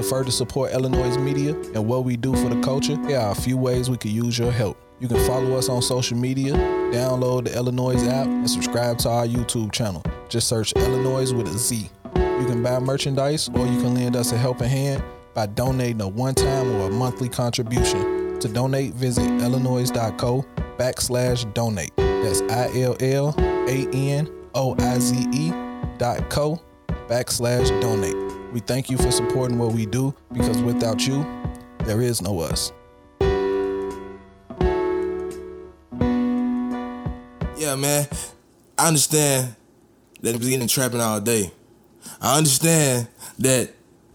to further support iLLANOiZE media and what we do for the culture, here are a few ways we could use your help. You can follow us on social media, download the iLLANOiZE app, and subscribe to our YouTube channel. Just search iLLANOiZE with a Z. You can buy merchandise or you can lend us a helping hand by donating a one time or a monthly contribution. To donate, visit illanoize.co backslash donate. That's I L L A N O I Z E dot co backslash donate. We thank you for supporting what we do because without you, there is no us. Yeah, man. I understand that he's getting trapping all day. I understand that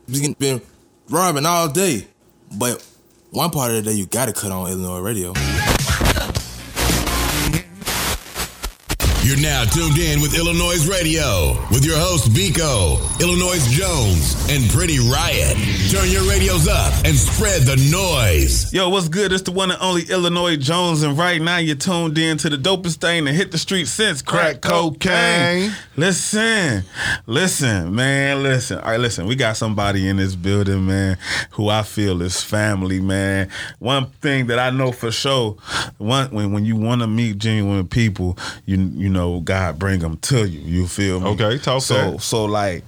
he's been robbing all day. But one part of the day you gotta cut on iLLANOiZE radio. You're now tuned in with iLLANOiZE Radio with your host Vico, Illinois Jones, and Pretty Riot. Turn your radios up and spread the noise. Yo, what's good? It's the one and only Illinois Jones, and right now you're tuned in to the dopest thing that hit the street since crack, cocaine. Listen, listen, man, listen. All right, listen. We got somebody in this building, man, who I feel is family, man. One thing that I know for sure, one when when you want to meet genuine people, you you know God bring them to you. You feel me? Okay, talk so that. so like.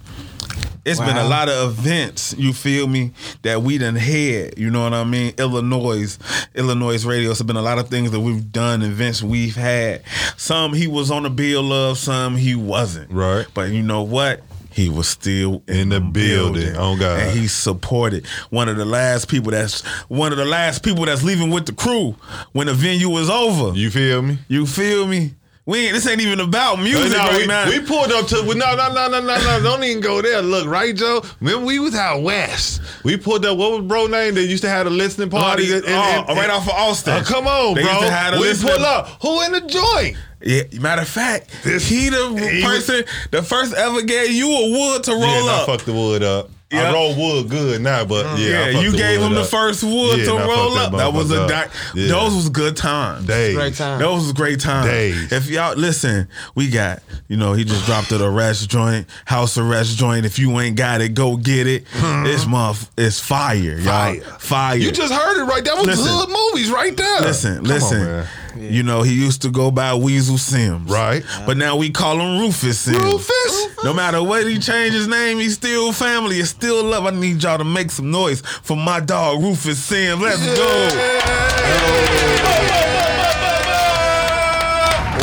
It's been a lot of events, you feel me, that we done had. You know what I mean? iLLANOiZE, iLLANOiZE radio. It's been a lot of things that we've done, events we've had. Some he was on the bill of, some he wasn't. Right. But you know what? He was still In the building. Oh, God. And he supported one of the last people that's one of the last people that's leaving with the crew when the venue was over. You feel me? You feel me? We ain't, this ain't even about music No, right we, now. we pulled up to no no no no no no don't even go there. Look, right, Joe? Remember we was out west. We pulled up what was bro name that used to have a listening party Oh, oh, right off of Austin. Oh, come on, They bro. used to have a we listening- pull up. Who in the joint? Yeah, matter of fact, This- he the he was- person, the first ever gave you a wood to roll yeah, up. I fucked the wood up. Yeah. I roll wood good now, but mm. yeah, yeah, you gave wood him the first wood Yeah, to roll up. That was a motherfucker di- up. Yeah. those was good times. Days. Great time. Those was great times. Days. If y'all listen, we got you know he just dropped the arrest joint, house arrest joint. If you ain't got it, go get it. Hmm. It's muff, it's fire, y'all. Fire. Fire. You just heard it right. That was Listen. hood movies right there. Listen, Come listen. on, man. You know, he used to go by Weasel Sims. Right. But now we call him Rufus Sims. Rufus. No matter what he changed his name, he's still family. It's still love. I need y'all to make some noise for my dog Rufus Sims. Let's go.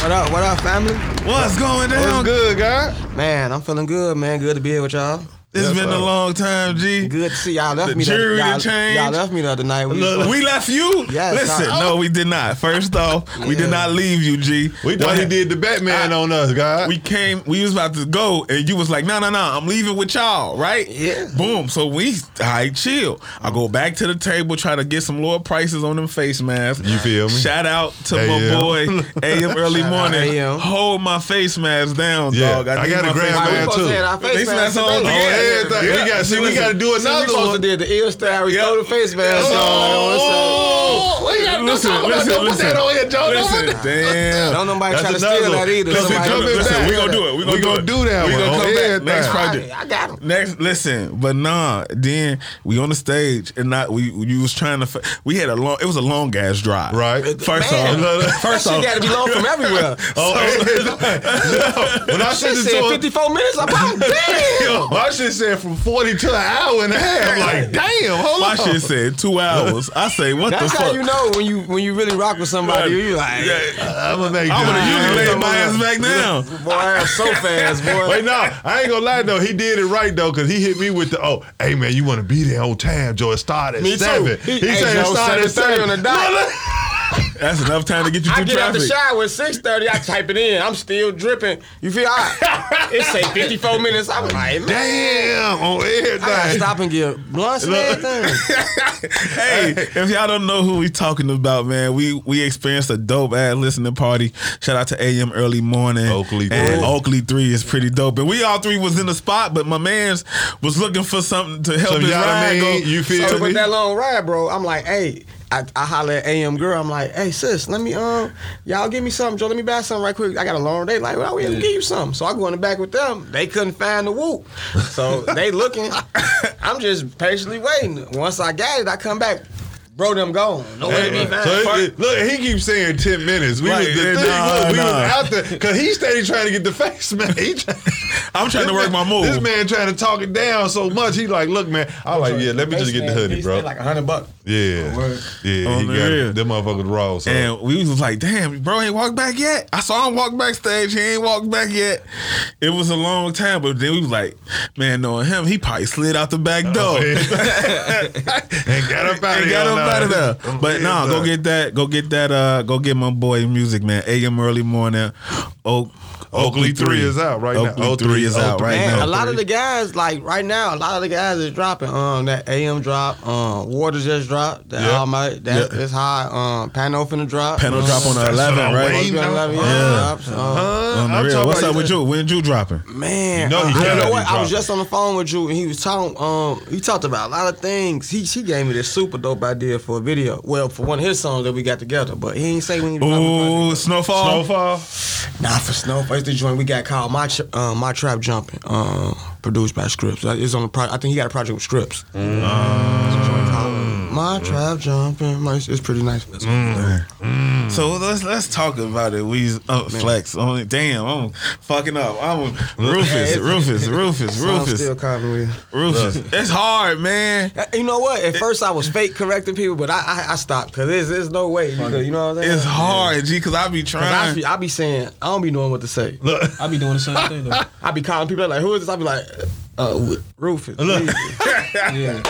What up? What up, family? What's going down? What's good, guy? Man, I'm feeling good, man. Good to be here with y'all. It's Yes, been a long time, G. Good to see y'all. Left The me the, jury y'all, done changed. y'all left me the other night. We, Look, we left you? Yes, Listen, I- no, we did not. First off, we did not leave you, G. We thought What- he did the Batman I- on us, guy. we came, we was about to go, and you was like, no, no, no, I'm leaving with y'all, right? Yeah. Boom. So we, all right, chill. I go back to the table, try to get some lower prices on them face masks. You feel me? Shout out to AM. my boy, AM Early Shout out Morning. AM. Hold my face mask down, Yeah. dog. I need got a my grand face Why, we man, too. to have face Face masks mask on. Today. Oh, Oh, yeah. everything. Yeah. We got see, we got to do See, we another supposed one. did the ill style. We Yeah. throw the face mask Oh, on. we got to Listen, talk about listen, that. Put listen. that on here, Joe. Don't Listen, damn. Don't nobody That's try to steal one. that either. Listen, Somebody- come listen, back. we gonna do it. We gonna, We gonna do that We gonna come Oh, back next All project. I got him. Next, listen, but nah. Then we on the stage and not we. You was trying to. We had a long. It was a long ass drive. Right. First Man, off, that first shit off, got to be long from everywhere. Oh, no. When I Shit said 54 minutes. I'm like, damn. my shit said from 40 to an hour and a half. I'm like, damn, hold my on. shit said two hours. I say what That's the fuck? That's how you know when you when you really rock with somebody. You like, Yeah. Uh, I'm gonna make I would this. have usually laid my ass back down. boy, I'm so fast, boy. Wait, no, I ain't gonna lie though. He did it right though, cause he hit me with the oh, hey man, you want to be there on time, Joe? It started at Me too. He- He, said it started at 7:30 seven. on the dot. No, look. That's enough time to get you I through get out the shower at six thirty. I type it in. I'm still dripping. You feel? I, it say fifty four minutes. I'm like, man, Damn, on I gotta stop and get blunts and everything. hey, if y'all don't know who we talking about, man, we we experienced a dope ass listening party. Shout out to AM Early Morning. Oakley and three. Oakley Three is pretty dope. And we all three was in the spot, but my man's was looking for something to help Some his y'all ride mean, go. you feel So me? with that long ride, bro, I'm like, hey. I, I holler at AM girl. I'm like, hey sis, let me um, y'all give me something, Joe. Let me buy something right quick. I got a long day. Like, well, we give you something. So I go in the back with them. They couldn't find the whoop, so they looking. I'm just patiently waiting. Once I got it, I come back. Bro, them gone. Nowhere to be found. So he- look, he keeps saying ten minutes. We Right, was the thing. nah, look, we nah. was out there because he steady trying to get the face, man. He try- I'm trying to This work my move. This man trying to talk it down so much. He like, look, man. I like, yeah. Let me just get the hoodie, bro. Like a hundred bucks. Yeah, oh, Word. yeah. On He the got real. Them motherfuckers raw. So. And we was like, damn, bro ain't walked back yet. I saw him walk backstage. He ain't walked back yet. It was a long time, but then we was like, man, knowing him, he probably slid out the back oh, door. and got up out of and got up out there. But nah, go get that. Go get that. Uh, go get my boy music, man. AM early morning. Oak. Oakley 3 is out right now. Oakley Oakley- three is out Oakley. right Man, now. a lot of the guys, like right now, a lot of the guys is dropping. Um, that AM drop. Um, Water just dropped. That Yeah. Almighty, that Yeah. is high. Um, Pano finna drop. Panel Um, drop on the 11, right? waiting Supposed to be on 11, yeah, Yeah. drops. Huh? On the real. What's up with you? When you dropping? Man, You know uh, he you know be what? I was just on the phone with you, and he was talking. Um, he talked about a lot of things. He he gave me this super dope idea for a video. Well, for one of his songs that we got together, but he ain't say when he was dropping the project. Ooh, snowfall. Snowfall. Nah, for Snowfall. It's the joint we got called My Ch- um, My Trap Jumping, um, produced by Scripps. Uh, It's on the pro- I think he got a project with Scripps. Mm. It's a joint called My Trap Jumping. My- It's, it's pretty nice. So let's let's talk about it. We uh, flex. Oh, damn, I'm fucking up. I'm Rufus, Rufus, Rufus, I'm Rufus, still copying with you. Rufus. It's hard, man. Uh, You know what? At first I was fake correcting people, but I I, I stopped because there's, there's no way. You, could- you know what I'm saying? It's hard, G, because I be 'Cause I trying. be, I be saying I don't be knowing what to say. Look, I be doing the same thing though. I be calling people like, "Who is this?" I be like, uh, Rufus. Look. Yeah.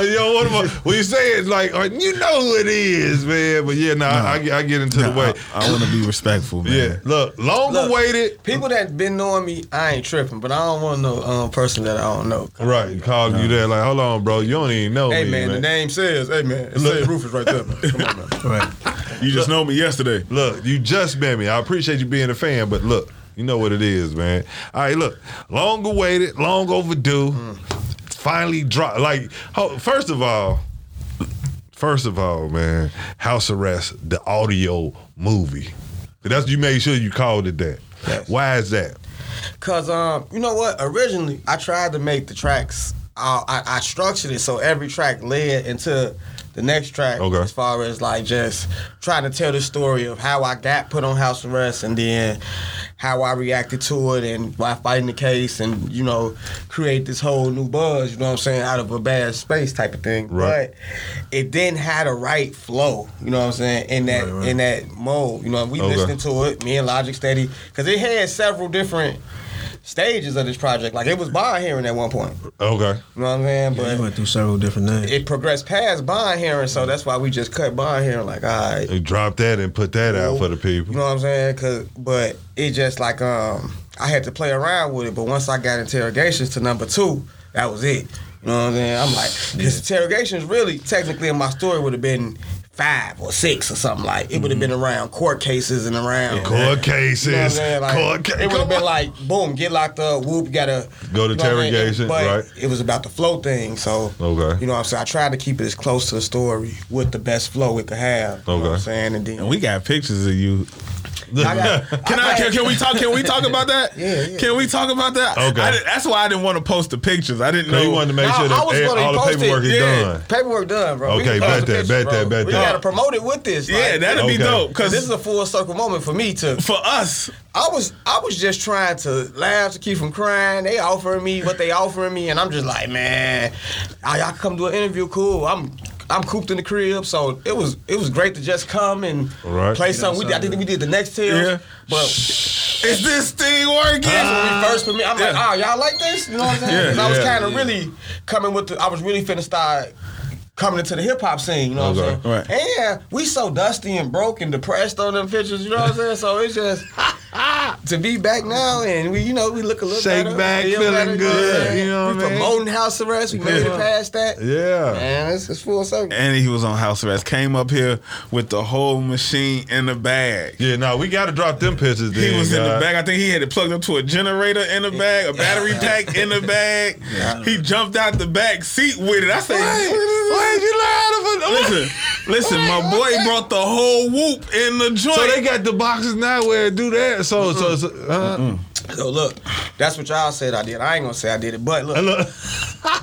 yo, what am I, when you say it, like, uh, you know who it is, man. But yeah, nah, I, I, I get into the way. I, want to be respectful, man. yeah, look, long Look. awaited. People that been knowing me, I ain't tripping, but I don't want no um, person that I don't know. Right, calling you there, like, hold on, bro, you don't even know Hey me, man, man. the name says, hey man, it Look. says Rufus right there, man. Come on, man. Right. You just know me yesterday. Look, you just met me. I appreciate you being a fan, but look, you know what it is, man. All right, look, long awaited, long overdue. Finally dropped. Like, ho- first of all, first of all, man, House Arrest, the audio movie. That's you made sure you called it that. Yes. Why is that? Cause um, you know what? Originally, I tried to make the tracks. Uh, I, I structured it so every track led into the next track. Okay. As far as like just trying to tell the story of how I got put on house arrest and then how I reacted to it and why fighting the case and you know create this whole new buzz. You know what I'm saying? Out of a bad space type of thing. Right. But it didn't have the right flow. You know what I'm saying? In that in that mode. You know, we Okay. listening to it. Me and Logic Steady because it had several different stages of this project. Like it was bond hearing at one point. Okay. You know what I'm saying? We But went through several different names. it progressed past bond hearing, so that's why we just cut bond hearing. Like, all right, You drop that and put that out for the people. you know what I'm saying? Cause, but it just like um, I had to play around with it. But once I got interrogations to number two, that was it. You know what I'm saying? I'm like, because interrogations really, technically, in my story would have been five or six or something like. It would have mm-hmm. been around court cases and around Court cases. You know saying? Like, court ca- it would have been like, boom, get locked up, whoop, you gotta Go to you know I mean? interrogation, But right. It was about the flow thing, so Okay. You know what I'm saying? I tried to keep it as close to the story with the best flow it could have. You know what Okay. I'm saying? And then And we got pictures of you. I got, Can I? Can, can we talk? Can we talk about that? Yeah, yeah. Can we talk about that? Okay. I didn't- that's why I didn't want to post the pictures. I didn't know. You wanted to make No, sure that was eh, all the paperwork is yeah. done. Paperwork done, bro. Okay, bet that, pictures, bet bro. that, bet We that. We gotta promote it with this. yeah, like, that'd be dope. Because This is a full circle moment for me to. for us, I was I was just trying to laugh to keep from crying. They offering me what they offering me, and I'm just like, man, I- y'all can come do an interview. Cool. I'm I'm cooped in the crib, so it was it was great to just come and Right. play something. We did, I think we did the next tales, Yeah. but is this thing working? that's when we first put me. I'm like, Yeah. oh, y'all like this? You know what I'm saying? Yeah, I was kind of really coming with the. I was really finna start. Coming into the hip hop scene, you know what I'm saying? Right. And yeah, we so dusty and broke and depressed on them pictures, you know what I'm saying? So it's just, to be back now, and we, you know, we look a little Shake better, back, feel feeling better, good, yeah. you know what we I mean? promoting house arrest. We made it past that. Yeah. Man, it's, it's full circle. and he was on house arrest. Came up here with the whole machine in the bag. Yeah, no, we got to drop them pictures. Then, He was in the bag. I think he had it plugged up to a generator in the bag, a battery pack in the bag. He jumped out the back seat with it. I said, Why did you lie to Listen, listen, my boy brought the whole whoop in the joint. So they got the boxes now where it do that. So, so, so uh, So look, that's what y'all said I did. I ain't gonna say I did it, but look, look.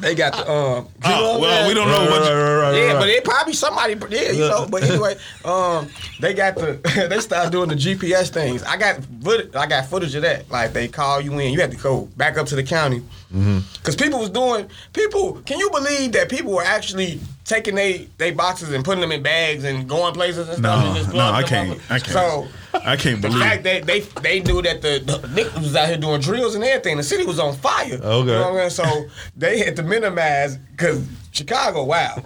they got the um. you Oh, well, I'm we don't know Right, what. right, you- right, right, Yeah, right. but it probably somebody. Yeah, you know. But anyway, um, they got the they started doing the GPS things. I got foot, I got footage of that. Like they call you in, you have to go back up to the county Mm-hmm. because people was doing people. Can you believe that people were actually taking they they boxes and putting them in bags and going places and stuff? No, and just no, I can't. up? I can't. So. I can't The believe. fact that they they knew that the, the niggas was out here doing drills and everything, the city was on fire. Okay. You know what I'm saying? So they had to minimize because Chicago, wow.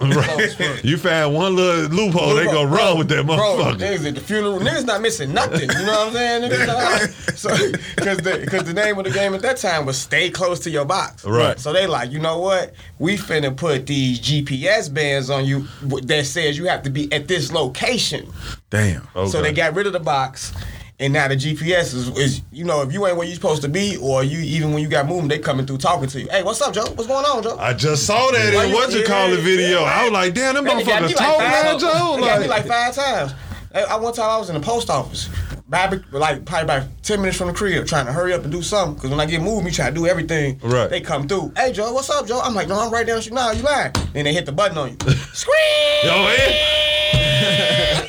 you found one little loophole, they gonna run with that Bro, motherfucker. niggas at the funeral, niggas not missing nothing. You know what I'm saying? Niggas so, because the, 'cause the name of the game at that time was stay close to your box. Right. So they like, you know what? We finna put these GPS bands on you that says you have to be at this location. Damn. Okay. So they got rid of the box. And now the GPS is, is, you know, if you ain't where you supposed to be, or you even when you got moving, they coming through talking to you. Hey, what's up, Joe? What's going on, Joe? I just saw that in you- what you call the video. yeah. I was like, damn, them Man, they got me motherfuckers talk five- Joe. They got me Like, like five times. I, one time I was in the post office, Bobby, like probably about ten minutes from the crib, trying to hurry up and do something. Cause when I get moved, me try to do everything. Right. They come through. Hey Joe, what's up, Joe? I'm like, no, I'm right down. Nah, you lying. Then they hit the button on you. Scream! Yo, man.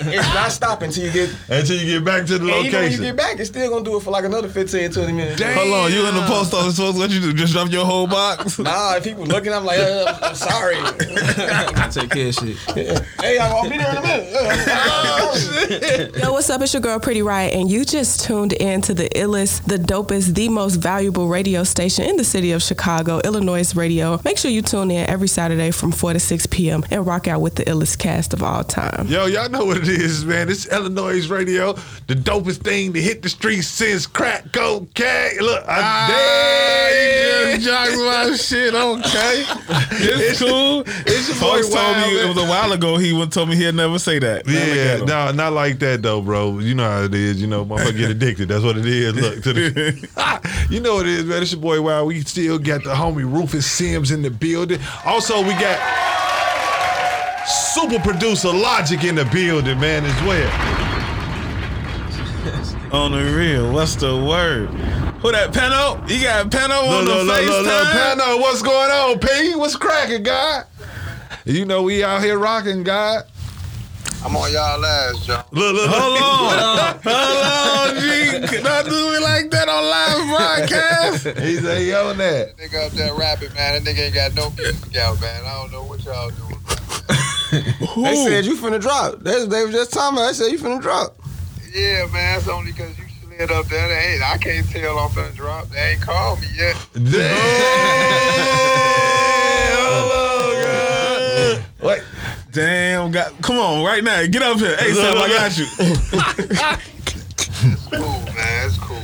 It's not stopping until you get. Until you get back to the And even when you get back, it's still gonna do it for like another 15, 20 minutes. Hold on, you in the post office supposed to what you do? Just drop your whole box? Nah, if people looking, I'm like, uh, I'm sorry. I take care of shit. hey, I'll be there in a minute. Oh, Yo, what's up? It's your girl Pretty Riot, and you just tuned in to the illest, the dopest, the most valuable radio station in the city of Chicago, iLLANOiZE Radio. Make sure you tune in every Saturday from 4 to 6 p.m. and rock out with the illest cast of all time. Yo, y'all know what it is, man. It's iLLANOiZE radio, the dopest thing to hit the streets since crack cocaine. Look, I Ah, dare you just my shit, okay. It's cool. It's your boy told me it was a while ago he would told me he'd never say that. Yeah, no, not like that though, bro. You know how it is. You know, motherfucker get addicted. That's what it is. Look, to the, you know what it is, man. It's your boy Wild. We still got the homie Rufus Sims in the building. Also, we got super producer Logic in the building, man, as well. On the real, what's the word? Who that Pano? You got Pano on Look, the look, look, look, look, Pano, what's going on, P? What's cracking, God? You know we out here rocking, God. I'm on y'all last, Joe. Look, look, Hold on. Hold on, G. Don't do me like that on live broadcast. He said he on that. Nigga up there rapping, man. That nigga ain't got no music out, man. I don't know what y'all doing. they said you finna drop. They, they was just talking about. They said you finna drop. Yeah, man. It's only because you slid up there. They ain't, I can't tell I'm finna drop. They ain't called me yet. Damn. What? Damn, got, come on, right now. Get up here. Hey, Sam, I got you. Cool, man. It's cool.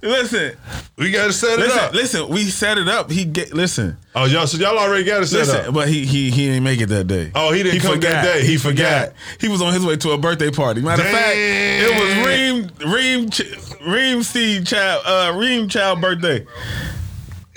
Listen, We gotta set it listen, up. listen. We set it up. He get listen, Oh, y'all, so y'all already got it set listen. up. But he he he didn't make it that day. Oh, he didn't he come that day. He forgot. He was on his way to a birthday party. Matter of fact, it was. Reem Reem Reem C child uh Reem child birthday.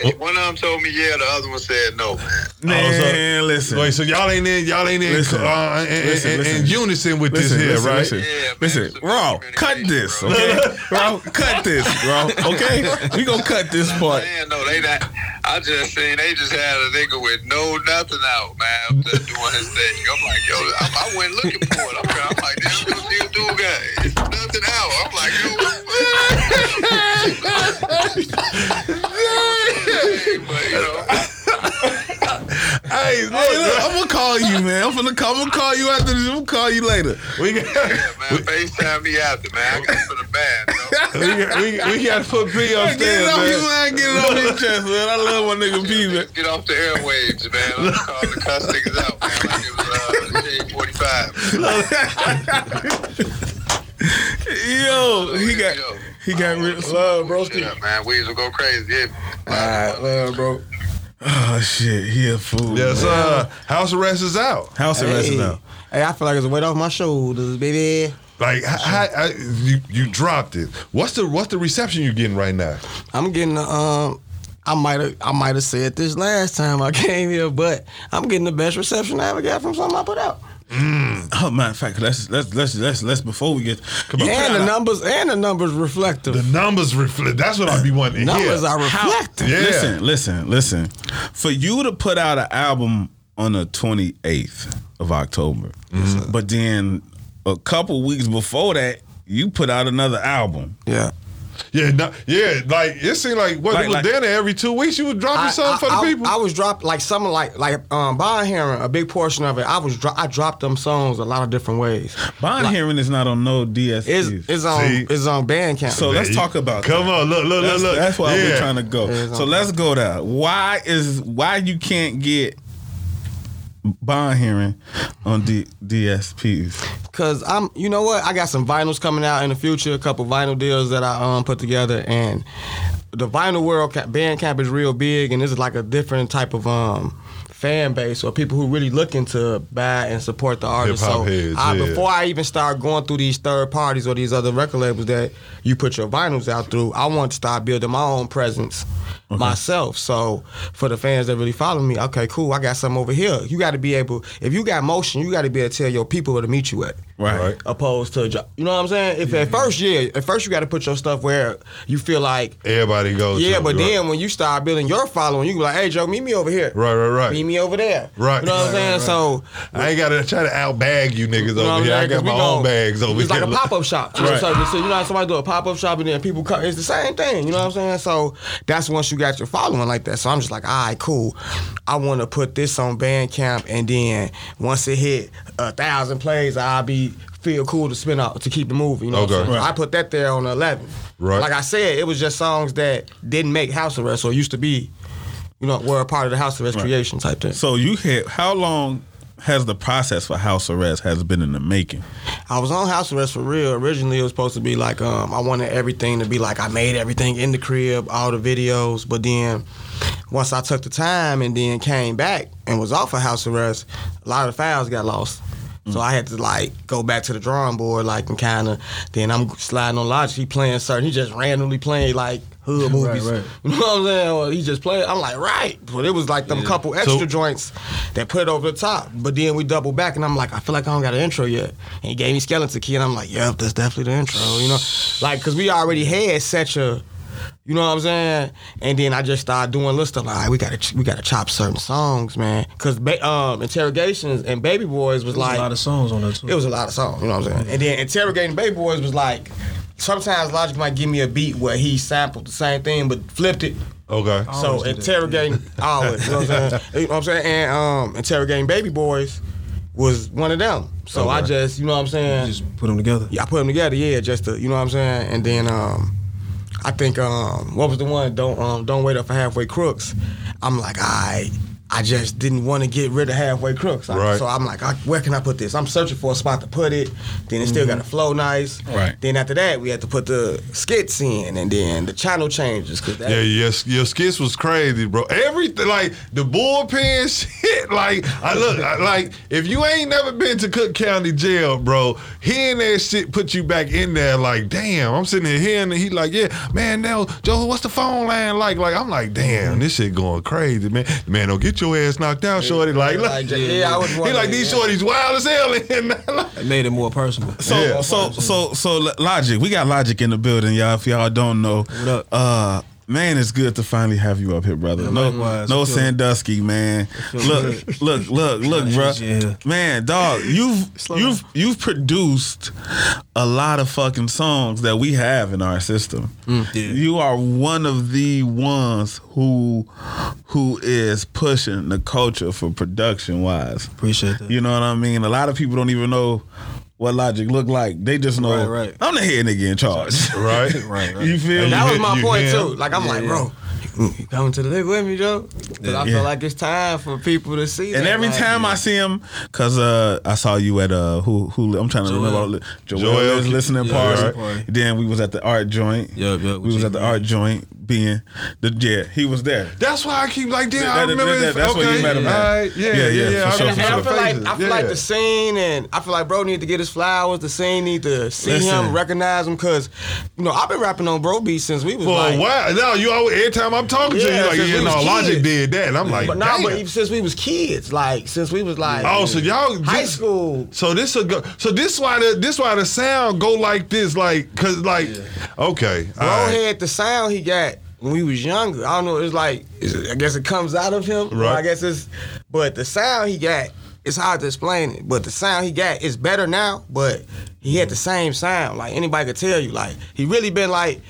Hey, one of them told me yeah, the other one said no, man. Man, listen. Wait, so y'all ain't in, y'all ain't in, Listen. uh, in, in- Listen, in- listen. in unison with Listen, this here, listen, right? listen. Yeah, man, Listen, it's a Raw, cut this, bro. okay? Raw, cut this, bro, okay? We gonna cut this part. Man, no, they not. I just seen they just had a nigga with no nothing out, man, up there doing his thing. I'm like, yo, I, I went looking for it. I'm, I'm like, damn, this new dude got it's nothing out. I'm like, yo, but, you know, Hey, look, Hey, look, I'm gonna call you, man. I'm gonna call, I'm gonna call you after this. I'm gonna call you later. we got, yeah, man, FaceTime me after, man. I got for the band, you know. we, got, we, we got to put P Get it upstairs, off your man. mind, get it off your chest, man. I love my nigga P, man. Get off the airwaves, man. I'm calling the cuss niggas out, man. Like it was uh, J45. Yo, he got Yo. He got rid of some. Love, bro. Yeah, man, Weasel go crazy. Yeah. Alright, love, bro. Oh shit, he a fool. Yes, man. uh, house arrest is out. House arrest is out. Hey, I feel like it's a weight off my shoulders, baby. Like, how, how, you you dropped it. What's the what's the reception you getting right now? I'm getting the um. I might have I might have said this last time I came here, but I'm getting the best reception I ever got from something I put out. Mm. Oh, matter of fact, let's let's let's let's let's before we get come And the numbers and the numbers reflective. The numbers reflect. That's what I be wanting to hear. numbers are reflective. Yeah. Listen, listen, listen. For you to put out an album on the 28th of October, mm-hmm. but then a couple weeks before that, you put out another album. Yeah. Yeah, no, yeah. Like it seemed like what Like- it was like- down there every two weeks. You was dropping I, something for the I- I- people. I was dropped like something like like um Bond Hearing, a big portion of it. I was dro- I dropped them songs a lot of different ways. Bond Like, hearing is not on no DSPs. It's it's on See? it's on Bandcamp. so let's talk about Come that. on, look, look, That's, look, look. that's why yeah. we're trying to go. So let's go there. Why is why you can't get bond hearing on D, DSPs? Cause I'm, you know what? I got some vinyls coming out in the future. A couple vinyl deals that I um put together, and the vinyl world ca- Bandcamp is real big, and this is like a different type of um fan base or people who really looking to buy and support the artist. Hip-hop so heads, I, yeah. before I even start going through these third parties or these other record labels that you put your vinyls out through, I want to start building my own presence. Myself, so for the fans that really follow me, okay, cool. I got something over here. You got to be able, if you got motion, you got to be able to tell your people where to meet you at Right. Right. opposed to jo- you know what I'm saying. If at first, yeah, at first you got to put your stuff where you feel like, Everybody goes. yeah, to, but right. then when you start building your following, you be like, hey Joe, meet me over here, Right, right, right. meet me over there, Right. You know what I'm saying? Right, So. I ain't gotta try to outbag you niggas You know over here. I I'm saying? got 'Cause my we own gon- bags over It's here. It's like a pop up shop. You know, Right. so, so you know how somebody do a pop up shop and then people come. It's the same thing. You know what I'm saying? So that's once you got your following like that. So I'm just like, all right, cool. I want to put this on Bandcamp, and then once it hit a thousand plays, I'll be feel cool to spin out to keep it moving. You know what I'm Okay. saying? Right. I put that there on the 11. Right. Like I said, it was just songs that didn't make house arrest or used to be, you know, were a part of the house arrest creation type thing. So you had how long has the process for house arrest has been in the making? I was on house arrest for real. Originally, it was supposed to be like um, I wanted everything to be like I made everything in the crib, all the videos. But then once I took the time and then came back and was off of house arrest, a lot of the files got lost. So I had to like go back to the drawing board, like and kind of. Then I'm sliding on Logic. He playing certain. He just randomly playing like hood movies. right. You know what I'm saying? Or he just playing. I'm like right, but it was like them couple extra So- joints that put it over the top. But then we double back, and I'm like, I feel like I don't got an intro yet. And he gave me Skeleton Key, and I'm like, yep, that's definitely the intro. You know, like because we already had such a. You know what I'm saying? And then I just started doing little stuff like, all right, we gotta ch- we gotta chop certain songs, man. Cause ba- um, interrogations and Baby Boys was There's like a lot of songs on there too. it was a lot of songs, you know what I'm saying? And then interrogating Baby Boys was like sometimes Logic might give me a beat where he sampled the same thing but flipped it. Okay. So always do that. interrogating always, you know what I'm saying? You know what I'm saying? And um, interrogating Baby Boys was one of them. So I just, you know what I'm saying? just put them together. yeah, I put them together, yeah, just to, you know what I'm saying? And then um, I think um, what was the one? Don't um, don't wait up for halfway crooks. I'm like, I. I just didn't want to get rid of halfway crooks. I- Right. So I'm like, I, where can I put this? I'm searching for a spot to put it. Then it still mm-hmm. got to flow nice. Right. Then after that, we had to put the skits in, and then the channel changes. Cause that, Yeah, yes, your skits was crazy, bro. Everything like the bullpen shit. Like I look I, like if you ain't never been to Cook County Jail, bro, hearing that shit put you back in there. Like, damn, I'm sitting here hearing. He like, yeah, man, now Joe, what's the phone line like? Like, I'm like, damn, this shit going crazy, man. Man, don't get your ass knocked out, shorty. Like, look. Like, yeah, I was he like these yeah. shorties wild as hell. in It made it more personal. So Yeah. so so so Logic, we got Logic in the building, y'all. If y'all don't know, What up? uh, man, it's good to finally have you up here, brother. no, likewise. no feel- Sandusky, man. Look, look, look, look, bro. Yeah. Man, dog, you've you've you've produced a lot of fucking songs that we have in our system. Mm, yeah. You are one of the ones who who is pushing the culture for production wise. Appreciate that. You know what I mean? A lot of people don't even know what Logic look like. They just know Right, right. I'm the head nigga in charge. Right. right, right. You feel And me? that was my you point hit too. Like I'm like, bro, You coming to the lick with me, Joe? Because I Yeah. feel like it's time for people to see. And that, every like, time I see him, cause uh, I saw you at uh, who who I'm trying to remember Joel, Joel, listening yeah, party. listening party. Then we was at the art joint. Yup, yup, we was at the art joint. Being the yeah, he was there. That's why I keep like, damn, That- I that- remember that- this. that's where okay. you met him at. All right. Yeah, Yeah, yeah, yeah, yeah. for I sure, remember for And I feel like. I feel yeah. like the scene, and I feel like bro need to get his flowers. The scene need to see Listen. him, recognize him, cause you know I've been rapping on bro beats since we was For like, a while. No, you always, every time I'm talking to you, Yeah, you're like, yeah, we no, was Logic kids. did that. And I'm like, but nah, damn. but even since we was kids, like since we was like, Oh, so y'all high this- school. So this will go. So this why the this why the sound go like this, like cause like okay, Bro all right. had the sound he got when we was younger. I don't know. It's like I guess it comes out of him. Right. I guess it's, but the sound he got. It's hard to explain it, but the sound he got is better now. But he had the same sound. Like anybody could tell you, like he really been like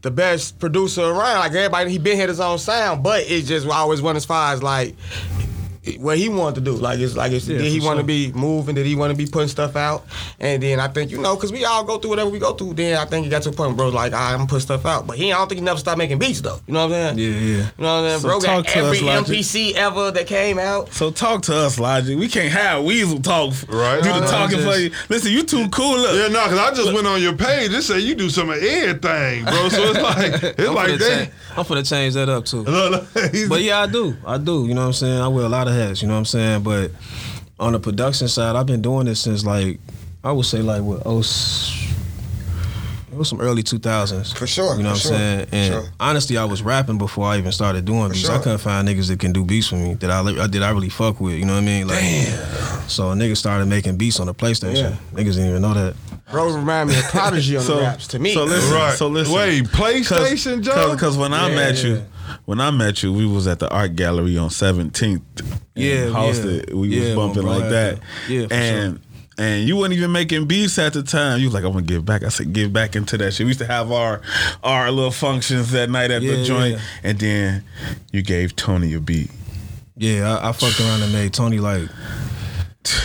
the best producer around. Like everybody, he been had his own sound, but it just always went as far as like what he wanted to do. Like it's like it's, Yeah, did he want to sure. be moving? Did he want to be putting stuff out? And then I think you know, cause we all go through whatever we go through. Then I think he got to a point, where bro, like I'm gonna put stuff out. But he, I don't think he never stopped making beats though. You know what I'm saying? Yeah, yeah. You know what I'm saying? So bro talk got to us, every Logic. MPC ever that came out. So talk to us, Logic. We can't have Weasel talk. Right. Do No, the no, talking just- for you. Listen, you too cool. Look. Yeah, no, cause I just went on your page. It say you do some of everything, bro. So it's like it's I'm like that. cha- I'm finna change that up too. Look, look, he's- But yeah, I do. I do. You know what I'm saying? I wear a lot of hats. You know what I'm saying? But on the production side, I've been doing this since like I would say like what oh. It was some early 2000s. For sure, You know what I'm sure, saying? And sure. honestly, I was rapping before I even started doing beats. I couldn't find niggas that can do beats for me that I, li- did I really fuck with. You know what I mean? Like, So niggas started making beats on the PlayStation. Niggas didn't even know that. Bro remind me of Prodigy on the raps to me. So listen, Right. so listen. Wait, PlayStation, Joe? Because when I met you, when I met you, we was at the art gallery on 17th. Yeah, hosted. yeah. We Yeah, was bumping like that. yeah, and and you weren't even making beats at the time. You was like, I'm gonna give back. I said, give back into that shit. We used to have our our little functions that night at the joint, yeah. and then you gave Tony a beat. Yeah, I, I fucked around and made Tony like.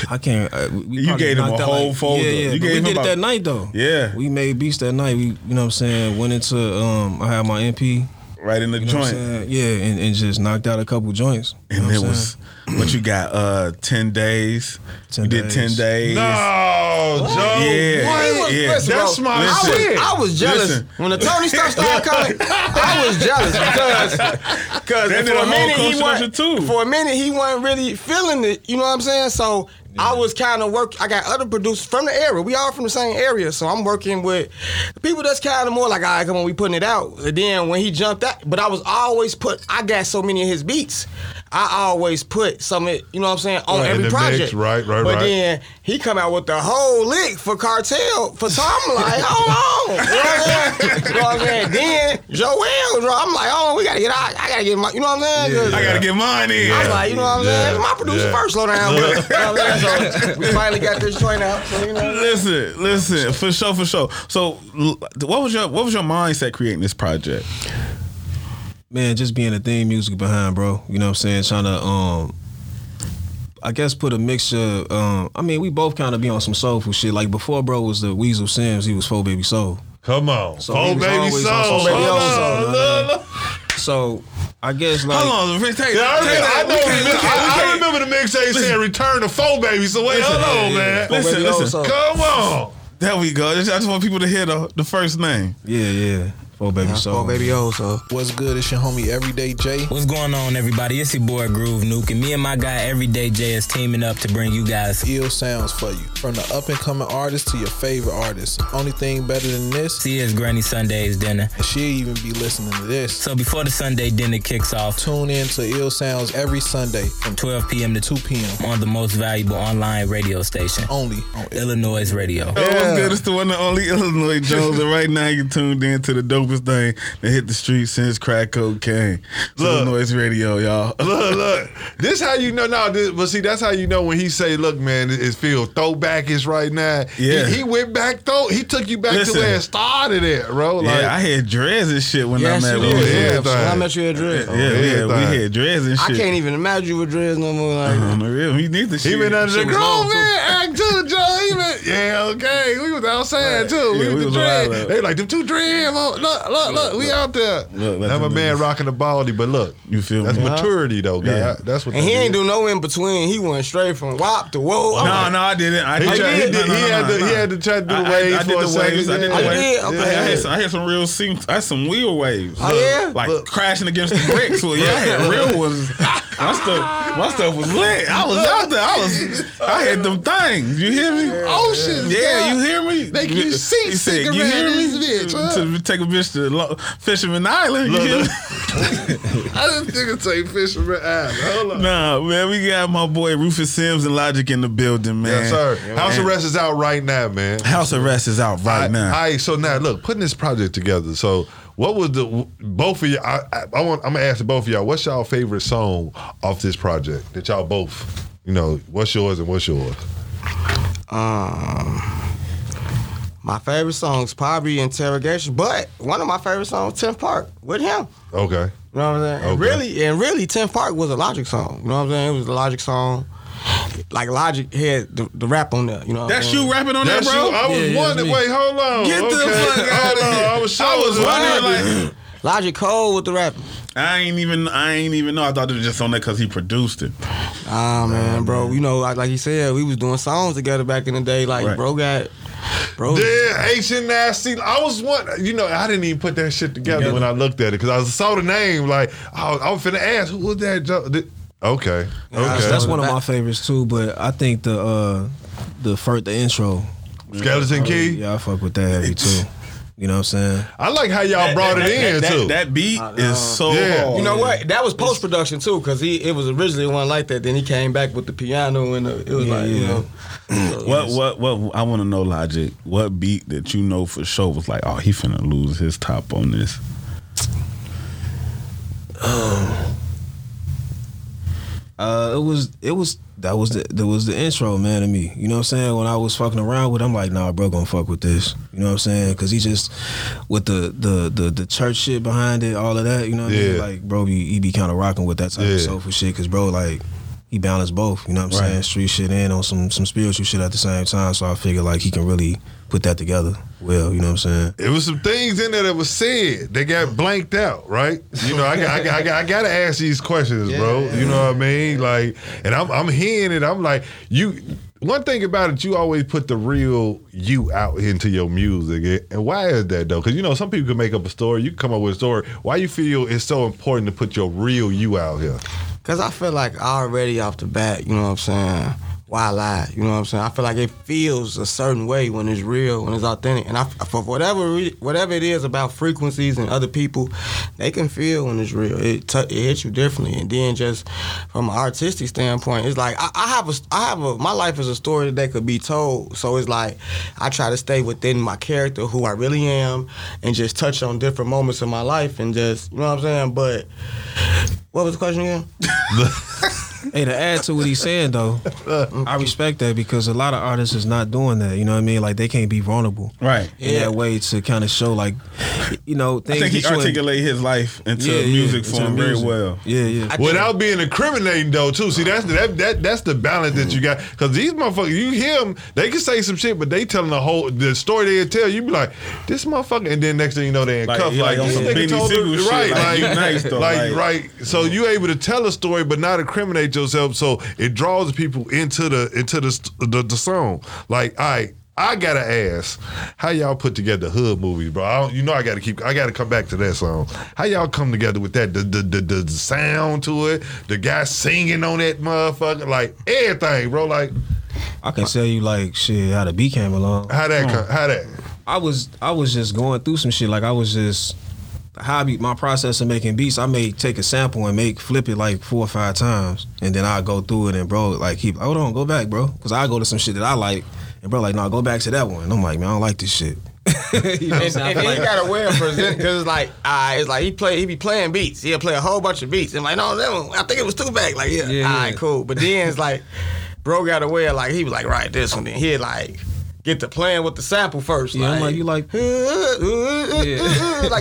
I can't. Uh, You gave him a whole like, folder. Yeah, yeah. You gave we him did about- it that night though. Yeah. we made beats that night. We, you know what I'm saying. Went into um, I had my MP. Right in the You know joint. Yeah, and, and just knocked out a couple joints. You And it was what you got, uh ten days. 10 you did days. ten days. no, Joe. Yeah. What? Yeah. Listen, That's my I shit. Was, I was jealous Listen. when the Tony stuff started coming. I was jealous because because for a a minute he wasn't for a minute he wasn't really feeling it. You know what I'm saying? So. I was kind of work. I got other producers from the area. We all from the same area, so I'm working with people that's kind of more like, all right, come on, we putting it out. And then when he jumped out, but I was always put. I got so many of his beats. I always put some, you know what I'm saying, on Right, in every the mix, project. right, right, but right. then he come out with the whole lick for cartel for Tom. I'm like, hold on. You know what I'm saying? You know what I'm saying? Then Joel, bro, I'm like, oh, we gotta get out. I gotta get my, you know what I'm saying? 'Cause I gotta get mine in. I was like, you know what I'm Yeah, saying? My producer yeah. first, slow down. But, you know what I'm saying? So we finally got this joint out. So, you know, Listen, listen, for sure, for sure. So, what was your what was your mindset creating this project? Man, just being the theme music behind, bro. You know what I'm saying? Trying to um I guess put a mixture um I mean we both kind of be on some soulful shit. Like before bro was the Weasel Sims, he was Four Baby Soul. Come on. So he was baby soul. on some Baby on. Soul, you know what I Look, look. So I guess like Hold on, take, take, Yeah, I, take remember, I, know We can't- can't- I remember the mixtape saying "Return to Four Baby." So wait, hold on, man. Listen, Baby listen. Soul. Come on. There we go. I just want people to hear the, the first name. Yeah, yeah. Four Baby Soul. oh, baby, oh, so. What's good? It's your homie Everyday J. What's going on, everybody? It's your boy Groove Nuke, and me and my guy Everyday J is teaming up to bring you guys Ill sounds for you. From the up and coming artist to your favorite artist. Only thing better than this, Sia's Granny Sunday's dinner. and she'll even be listening to this. So before the Sunday dinner kicks off, Tune in to Ill Sounds every Sunday from 12 p.m. to 2 p.m. on the most valuable online radio station, only on iLLANOiZE Radio. Oh, what's good? It's the one and only Illinois Jones, and right now you're tuned in to the dopest thing that hit the street since crack cocaine. It's Look. noise Radio, y'all. Look, look. This how you know. No, this, but see, that's how you know when he say, "Look, man, it, it feel throwbackish right now." Yeah. he, he went back though. He took you back Listen. to where it started at, bro. Like, yeah, I had dreads and shit when Yes, I met you Louis. did. yeah, Yeah, when I met you at Dread. Yeah, yeah, we everything. had dreads and shit. I can't even imagine you with dreads no more. Like, On the real, we need the shit. he been under the Shit was grown long, too. man act too, Joe. He been, Yeah, okay. We was outside too. we Yeah, was we the was dread. They like them two dread. Oh, look, look, look, look, we out there. Look, I'm a man niggas- rocking the baldy, but look, You feel that's me? maturity though, guy. Yeah. That's what. And that he ain't is. do no in between. He went straight from WAP to whoa. I'm No, like, no, I didn't. I He, did. tried, he, did, no, he, no, had no, to, he had to try to do the I- I- waves I did for the a second. waves. I did the Oh, waves. Okay. I had some, I had some real scene. I had some wheel waves. Oh, yeah? like crashing against the bricks. Well, yeah, I had real ones. My stuff, my stuff was lit. I was out there. I was, I had them things. You hear me? Oh, Oceans, Yeah, God. you hear me? Make you see He said, cigarette you hear me? bitch, huh? To take a bitch to Lo- Fisherman Island. You Look, hear me? look. I didn't think it'd say Fisherman Island. Hold on. Nah, man, we got my boy Rufus Sims and Logic in the building, man. Yes, sir. House And Arrest is out right now, man. House Arrest is out right I- now. All right, so now look, putting this project together. So, what was the both of you? I, I, I want. I'm gonna ask both of y'all. What's y'all favorite song off this project that y'all both? You know, what's yours and what's yours? Um, my favorite song's probably Interrogation, but one of my favorite songs, 10th Park, with him. Okay. You know what I'm saying? And really, and really, 10th Park was a Logic song. You know what I'm saying? It was a Logic song. Like Logic had the, the rap on there. You know what That's I'm you rapping on That's that, bro? you. I was Yeah, yeah, wondering. Wait, hold on. Get the fuck out of here. I was, I was wondering. wondering, like, Logic Cole with the rapping. I ain't even, I ain't even know. I thought it was just on there because he produced it. Ah man, bro. You know, like, like he said, we was doing songs together back in the day. Like, Right. bro got, bro. Yeah, Asian nasty. I was one. You know, I didn't even put that shit together when I looked at it because I saw the name. Like, I was, I was finna ask who was that? Jo- did- Okay, okay. That's one of my favorites too. But I think the uh the first the intro. Skeleton Key. Yeah, I fuck with that heavy too. You know what I'm saying? I like how y'all brought that, it in that, too. That, that beat uh-huh. is so Yeah. hard. You know what? That was post production too, cause he it was originally one like that. Then he came back with the piano and the, it was Yeah, like you yeah. know. What what what I want to know, Logic. What beat that you know for sure was like, oh, he finna lose his top on this. Um, uh, it was it was that was the that was the intro, man, to me. You know what I'm saying? When I was fucking around with, it, I'm like, nah, bro, gonna fuck with this. You know what I'm saying? Because he just with the the the the church shit behind it, all of that. You know what I mean? Yeah. Like, bro, he, he be kind of rocking with that type Yeah. of soulful shit. Because bro, like. He balanced both, you know what I'm Right. saying? Street shit and on some some spiritual shit at the same time. So I figure like he can really put that together well, you know what I'm saying? It was some things in there that was said. They got blanked out, right? You know, I, got- I, got- I, got- I gotta ask these questions, bro. You know what I mean? Like, and I'm I'm hearing it. I'm like, you. One thing about it, you always put the real you out into your music, and why is that though? Because you know, some people can make up a story. You can come up with a story. Why you feel it's so important to put your real you out here? Cause I feel like already off the bat, you know what I'm saying? Why lie? You know what I'm saying? I feel like it feels a certain way when it's real, when it's authentic, and I, for whatever whatever it is about frequencies and other people, they can feel when it's real. It t- it hits you differently, and then just from an artistic standpoint, it's like I, I have a I have a my life is a story that could be told. So it's like I try to stay within my character, who I really am, and just touch on different moments in my life, and just you know what I'm saying. But what was the question again? Hey, to add to what he's saying though, I respect that because a lot of artists is not doing that. You know what I mean? Like they can't be vulnerable, Right. In Yeah. that way to kind of show like, you know, I things think he articulate his life into Yeah, yeah, music into for the him very well. Yeah, yeah. I think- Without being incriminating though, too. See, that's that that that's the balance that you got. Cause these motherfuckers, you hear them, they can say some shit, but they telling the whole the story they tell you. Be like, this motherfucker, and then next thing you know, they in Like, cuff. he like on this some nigga Beanie told the- right, like, like, you nice though, like, like- right. So you able to tell a story, but not incriminate yourself. So it draws people into the into the the, the song. Like, all right. I gotta ask, how y'all put together hood movies, bro? I don't, you know, I gotta keep, I gotta come back to that song. How y'all come together with that? The the the, the sound to it, the guy singing on that motherfucker, like everything, bro. Like I can tell you like shit how the beat came along. how that, come, how that? I was I was just going through some shit. Like I was just hobby my process of making beats. I may take a sample and make flip it like four or five times, and then I go through it and bro like keep hold on go back bro because I go to some shit that I like and bro like no go back to that one. And I'm like man I don't like this shit. you know And? And he got a way of present because it's like uh, it's like he play he be playing beats. He'll play a whole bunch of beats. And like no, that one, I think it was two back. Like yeah, Yeah, all right, yeah. cool. But then it's like bro got a way of like he was like right this one. Then he'd like get to playing with the sample first. Yeah, I'm like, you like- like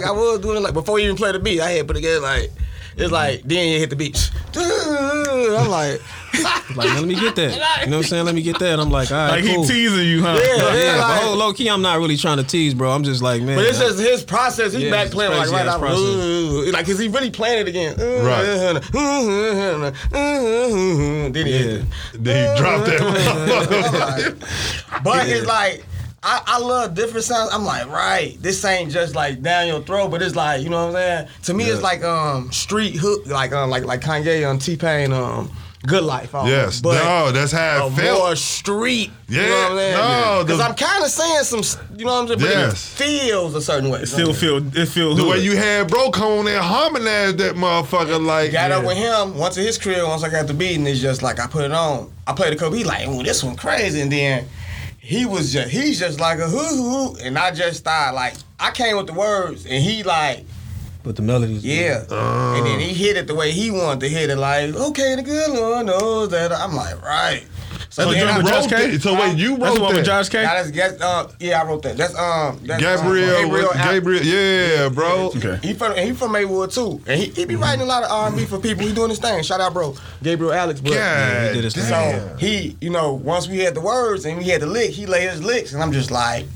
I was doing it like before you even play the beat. I had put it together like. it's like then you hit the beat. I'm like, Like, let me get that. You know what I'm saying? Let me get that. I'm like, all right, Like cool. he teasing you, huh? Yeah, Yeah, yeah, but like- whole- low key, I'm not really trying to tease, bro. I'm just like, man. But it's I- just his process. He's Yeah, back it's playing like right ass out. process. Like, is he really playing it again. Right. Then he hit it. Then he dropped that. But it's like I, I love different sounds. I'm like, right, this ain't just like down your throat, but it's like, you know what I'm saying? To me, it's like um street hook, like um like like Kanye on T Pain um Good Life. almost. Yes. but No, that's how it a felt. more street. you Yeah, know what I'm saying? no, because I'm kind of saying some, you know what I'm saying? But Yes. it feels a certain way. It still feel it feel the way you had bro come on there harmonize that motherfucker like Got up with him, once to his crib. Once I got the beat, and it's just like I put it on. I played a couple. He like, oh, this one crazy," and then he was just he's just like a hoo hoo, and I just started like I came with the words, and he like but the melodies. yeah, and then he hit it the way he wanted to hit it, like okay, the good Lord knows that. I'm like right. So That's the then joint with wrote Josh K? So wait, you That's the wrote one with. Josh K. That is, that's, uh, yeah, I wrote that. That's um, that's, Gabriel, um, Gabriel, Al- Gabriel, yeah, bro. Okay. He from he from Maywood too, and he, he be writing a lot of R&B for people. He doing his thing. Shout out, bro, Gabriel Alex. But, God, he did his thing. So he, you know, once we had the words and we had the lick, he laid his licks, and I'm just like,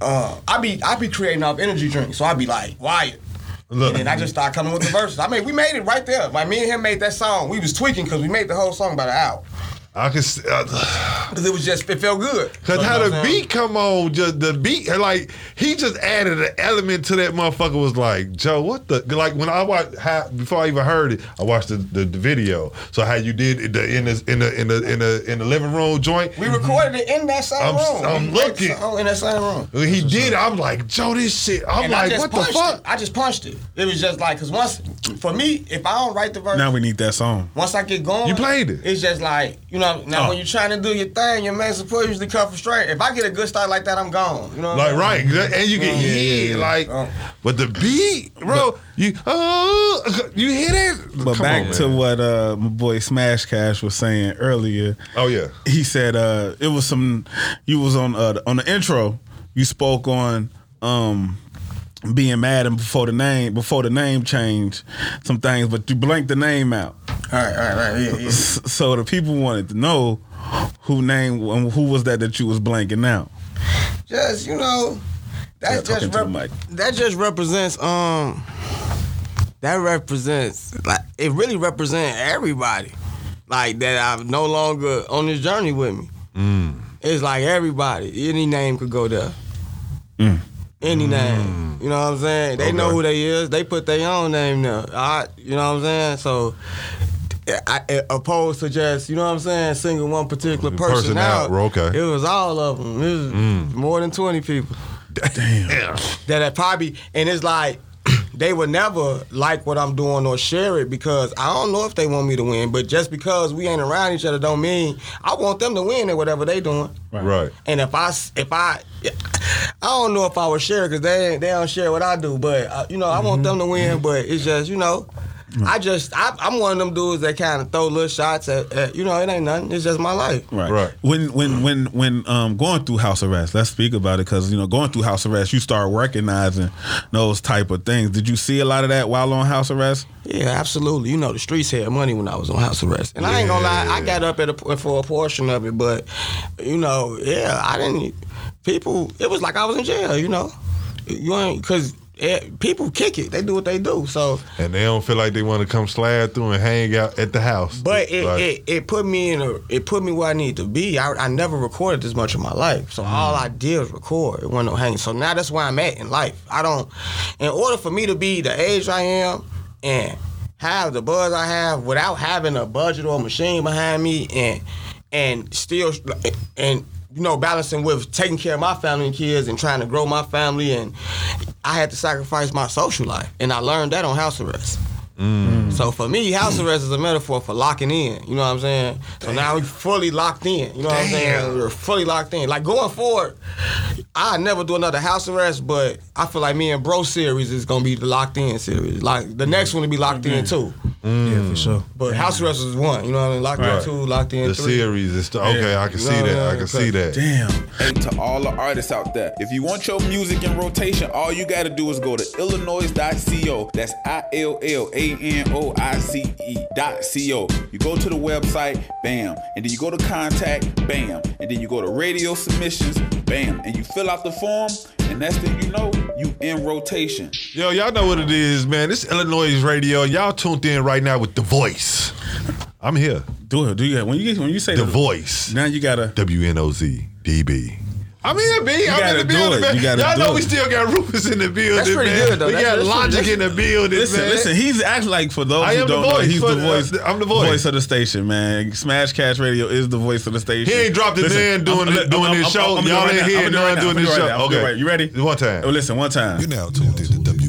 uh, I be I be creating off energy drinks, so I be like Wyatt. Look. And then I just started coming with the verses. I mean, we made it right there. Like me and him made that song. We was tweaking because we made the whole song about an hour. I can s- uh, Because it was just, it felt good. Cause So, how the saying? beat come on, just the beat, like he just added an element to that motherfucker. Was like, Joe, what the? Like when I watched, how, before I even heard it, I watched the, the, the video. So how you did it the, in the in the in the in the in the living room joint. We recorded it in that same I'm- room. I'm We looking. the in that same room. When he did, it, I'm like, Joe, this shit. I'm And like, what the fuck? It. I just punched it. It was just like, cause once, for me, if I don't write the verse, Now we need that song. once I get going, You played it. It's just like you know. Now Oh. when you're trying to do your thing, your main support usually come from straight. If I get a good start like that, I'm gone. You know. what I'm Like right, and you get Yeah, hit yeah, yeah. like, Oh. but the beat, bro, you oh, you hit it. But Come back on, to man. what uh, my boy Smash Cash was saying earlier. Oh yeah, He said uh, it was some. You was on uh, on the intro. You spoke on um, being mad and before the name before the name change some things, but you blanked the name out. All right, all right, right. Yeah, yeah. So the people wanted to know who name um, who was that that you was blanking out. Just you know, that talking just rep- that just represents um. That represents like it really represents everybody, like that I'm no longer on this journey with me. Mm. It's like everybody, any name could go there. Mm. Any mm. name, you know what I'm saying? They know who they is. They put their own name there. I, you know what I'm saying? So, I, I- opposed to just, you know what I'm saying, singling one particular person, Person out, out. okay. It was all of them. It was mm. more than 20 people damn. that had probably, and it's like they would never like what I'm doing or share it because I don't know if they want me to win. But just because we ain't around each other don't mean I want them to win at whatever they doing. Right. And if I if I I don't know if I would share because they they don't share what I do, but uh, you know I want mm-hmm. them to win. Mm-hmm. But it's just you know. I just I, I'm one of them dudes that kind of throw little shots at, at you know it ain't nothing it's just my life Right. Right. When when when when um going through house arrest, let's speak about it because you know going through house arrest, you start recognizing those type of things. Did you see a lot of that while on house arrest? Yeah, absolutely. You know, the streets had money when I was on house arrest, and I ain't gonna lie, I got up at a, for a portion of it, but you know, yeah, I didn't. People, it was like I was in jail. You know, you ain't because people kick it. They do what they do. So, And they don't feel like they want to come slide through and hang out at the house. but it, Like, it, it put me in a it put me where I need to be. I, I never recorded this much in my life, so mm. all I did was record. It wasn't no hanging. So now that's where I'm at in life. I don't. In order for me to be the age I am and have the buzz I have without having a budget or machine behind me and and still and you know balancing with taking care of my family and kids and trying to grow my family and I had to sacrifice my social life and I learned that on house arrest. So for me, house arrest is a metaphor for locking in. You know what I'm saying? So now we fully locked in. You know what I'm saying? We're fully locked in. Like going forward, I never do another house arrest, but I feel like me and Bro series is gonna be the locked in series. Like the next one to be locked in too. Yeah, for mm. sure. But House Arrest was one. You know what I mean? Locked Right. in two, locked in The three. series and stuff. Okay, I can see No, that. no, I can see that. Damn. Hey, to all the artists out there, if you want your music in rotation, all you gotta do is go to illanoize.co. That's I L L A N O I C E dot co. You go to the website, bam, and then you go to contact, bam, and then you go to radio submissions, bam, and you fill out the form, and next thing you know, you in rotation. Yo, y'all know what it is, man. This is iLLANOiZE radio. Y'all tuned in right now with The Voice. I'm here. Do it. Do you when you when you say The Voice. Now you gotta WNOZ DB. I'm here, B. I'm gotta in the do building, it. man. You gotta Y'all do know we it. still got Rufus in the building, That's pretty man. good, though. We That's- got that's Logic pretty- in the building, Listen, man. listen. He's actually like for those I who am the don't know, voice he's for the the- uh, voice. I'm the voice. of the station, man. Smash Cash Radio is the voice of the station. He ain't dropped his hand doing I'm- it- doing I'm- this I'm- show. I'm- I'm Y'all ain't right hear now. None doing this right show. now. Okay. You ready? One time. Listen, one time. You're now tuned into WNOZ DB.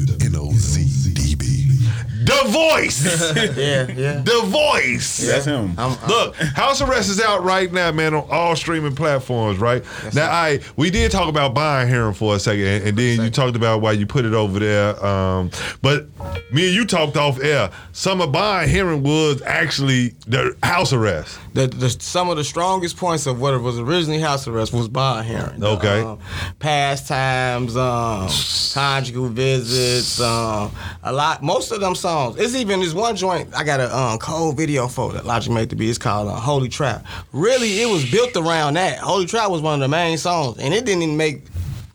The Voice. Yeah, yeah. the Voice. That's him. I'm, I'm, Look, House Arrest is out right now, man, on all streaming platforms, right? now, I we did talk about bond hearing for a second, and, and then you talked about why you put it over there. Um, but me and you talked off air. Some of bond hearing was actually the House Arrest. the, the some of the strongest points of what it was originally house arrest was bond hearing. The, Okay. um, pastimes, um, conjugal visits, um, a lot. Most of them songs. It's even this one joint. I got a um, cold video for that Logic made to be. It's called uh, Holy Trap. Really, it was built around that. Holy Trap was one of the main songs, and it didn't even make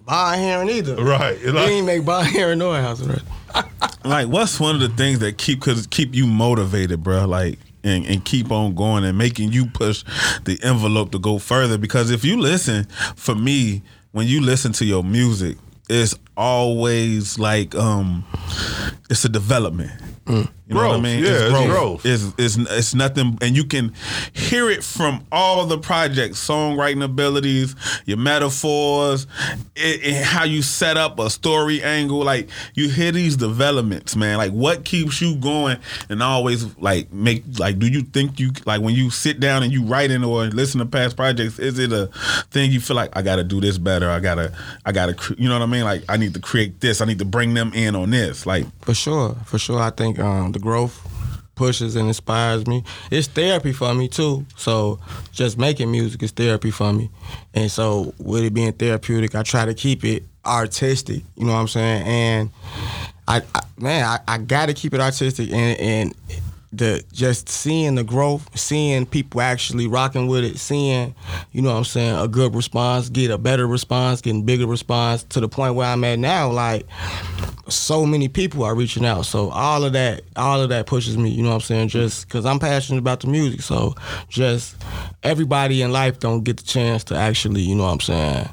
bond hearing either. Right. It didn't make bond hearing nor house arrest. like what's one of the things that keep cause keep you motivated, bro? Like and, and keep on going and making you push the envelope to go further. Because if you listen, for me, when you listen to your music, it's always like um it's a development. You know what I Growth. mean? Yeah, it's growth. It's, it's it's nothing, and you can hear it from all the projects, songwriting abilities, your metaphors, it, it- how you set up a story angle. Like you hear these developments, man. Like what keeps you going, and always like make like. Do you think you like when you sit down and you writing or listen to past projects? Is it a thing you feel like I got to do this better? I gotta, I gotta, you know what I mean? Like I need to create this. I need to bring them in on this. Like For sure, for sure. I think um, the growth pushes and inspires me. It's therapy for me too. So just making music is therapy for me. And so with it being therapeutic, I try to keep it artistic. You know what I'm saying? And I, I man, I, I got to keep it artistic and and the just seeing the growth, seeing people actually rocking with it, seeing, you know what I'm saying, a good response, get a better response, getting bigger response to the point where I'm at now, like so many people are reaching out. So all of that, all of that pushes me. You know what I'm saying? Just because I'm passionate about the music. So just everybody in life don't get the chance to actually, you know what I'm saying,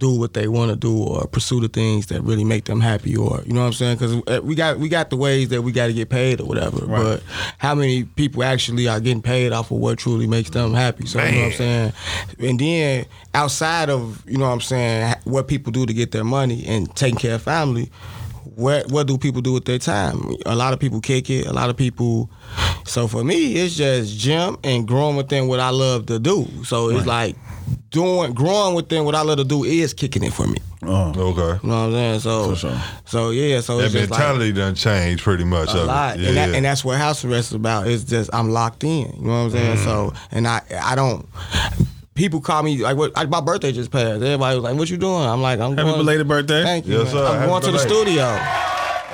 do what they want to do or pursue the things that really make them happy or you know what I'm saying? Because uh, we got we got the ways that we got to get paid or whatever. But how many people actually are getting paid off of what truly makes them happy? So you know what I'm saying? And then outside of you know what I'm saying, what people do to get their money and taking care of family what what do people do with their time? A lot of people kick it. A lot of people. So for me, it's just gym and growing within what I love to do. So it's like doing growing within what I love to do is kicking it for me. oh, Okay. You know what I'm saying? So sure. so yeah. So That it's just like mentality done changed pretty much. a lot, It. and, Yeah. that, and that's what house arrest is about. It's just I'm locked in. You know what I'm saying? Mm. So and I I don't. People call me like what like my birthday just passed. Everybody was like, "What you doing?" I'm like, "I'm happy going." belated birthday. Thank you. Yes, sir. I'm Happy going to the studio.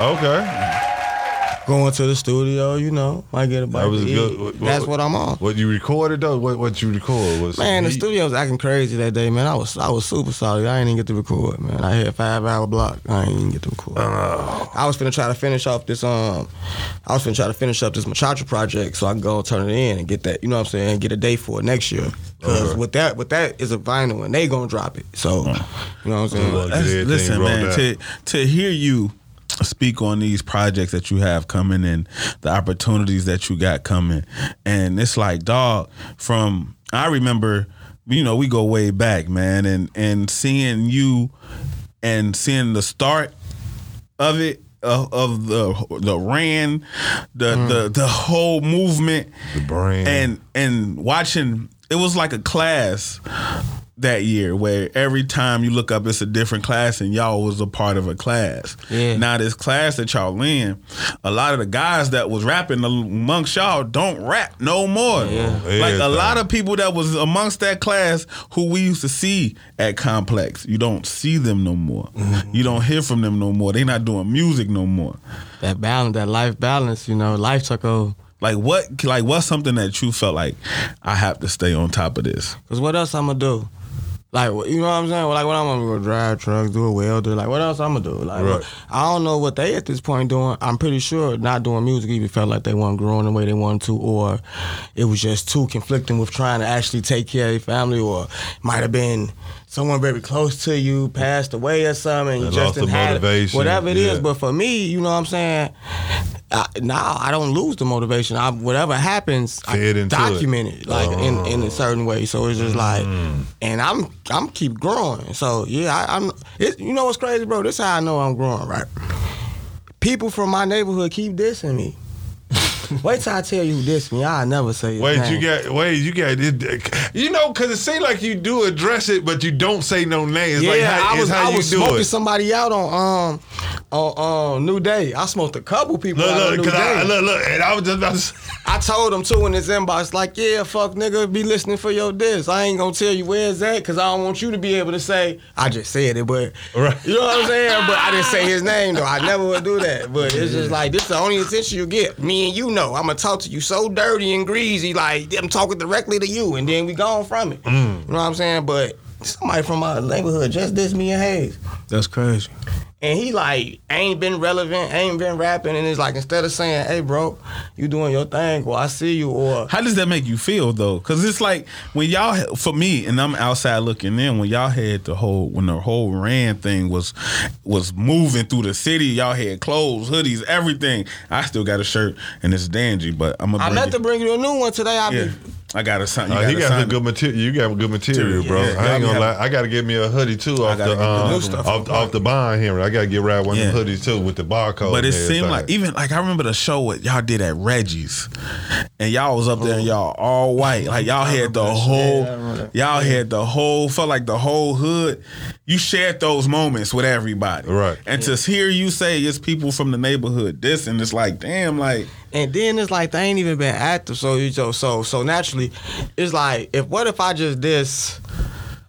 okay. Going to the studio, you know, might get a bite That was to good. eat. What- That's what- what I'm on. What you recorded though? What what you record was Man, the studio was acting crazy that day, man. I was I was super sorry. I ain't even get to record, man. I had a five hour block. I ain't even get to record. I was finna try to finish off this um I was finna try to finish up this Machacha project so I can go turn it in and get that, you know what I'm saying, get a date for it next year. Cause with that with that is a vinyl and they gonna drop it. So you know what I'm saying? Look, That's- everything listen, man, to to hear you speak on these projects that you have coming and the opportunities that you got coming, and it's like, dog, from I remember, you know, we go way back, man, and and seeing you and seeing the start of it. Of, of the the ran the, mm. the the whole movement The brand. and and watching it was like a class that year where every time you look up it's a different class and y'all was a part of a class. Yeah. Now this class that y'all in, a lot of the guys that was rapping amongst y'all don't rap no more. Yeah. Like a lot of people that was amongst that class who we used to see at Complex, you don't see them no more. You don't hear from them no more. They not doing music no more. That balance, that life balance, you know, life took over. Like what? Like what's something that you felt like I have to stay on top of this? Cause what else I'm gonna do? Like you know what I'm saying? Like what I'm gonna go drive trucks, do a welder. Like what else I'm gonna do? Like Right. I don't know what they at this point doing. I'm pretty sure not doing music even felt like they weren't growing the way they wanted to, or it was just too conflicting with trying to actually take care of your family, or might have been someone very close to you passed away or something. And you just lost the didn't it. motivation, whatever it is. yeah. But for me, you know what I'm saying? I, now I don't lose the motivation. I, whatever happens, I Fed it. document it like in, in a certain way. So it's just like, Mm. and I'm I'm keep growing. So yeah, I, I'm. It, you know what's crazy, bro? This how I know I'm growing, right? People from my neighborhood keep dissing me. Wait till I tell you this, dissed me. I never say. his Wait, name. you got wait, you got it. You know, because it seems like you do address it, but you don't say no names. yeah, like how, I was how I was smoking it. somebody out on um on um New Day. I smoked a couple people Look, out on look, New cause I, Day. look, look, and I was just about to say, I told him too in his inbox, like, yeah, fuck nigga, be listening for your diss. I ain't gonna tell you where it's at, cause I don't want you to be able to say, I just said it, but Right. you know what I'm saying? But I didn't say his name though. I never would do that. But it's just like this is the only attention you get. Me and you know, I'm gonna talk to you so dirty and greasy, like I'm talking directly to you, and then we gone from it. Mm. You know what I'm saying? But somebody from my neighborhood just dissed me and Hayes. That's crazy. And he like ain't been relevant, ain't been rapping, and it's like instead of saying, "Hey, bro, you doing your thing," well, I see you, or How does that make you feel though? Because it's like when y'all, for me, and I'm outside looking in. When y'all had the whole, when the whole Rand thing was was moving through the city, y'all had clothes, hoodies, everything. I still got a shirt, and it's dingy, but I'm gonna. I meant it. to bring you a new one today. I Yeah, be I got a sign. uh, You he got got a some good material. You got good material, bro. Yeah, I ain't gonna lie. I got to get me a hoodie too off the get the um, new stuff off, off the bond here. I got to get right one Yeah. of them hoodies too with the barcode. But it and seemed everything. like even like I remember the show what y'all did at Reggie's, and y'all was up there and y'all all white, like y'all had the whole, y'all had the whole felt like the whole hood. You shared those moments with everybody, Right. And to hear you say it's people from the neighborhood, this and it's like damn, like and then it's like they ain't even been active. So you so so so naturally, it's like if what if I just this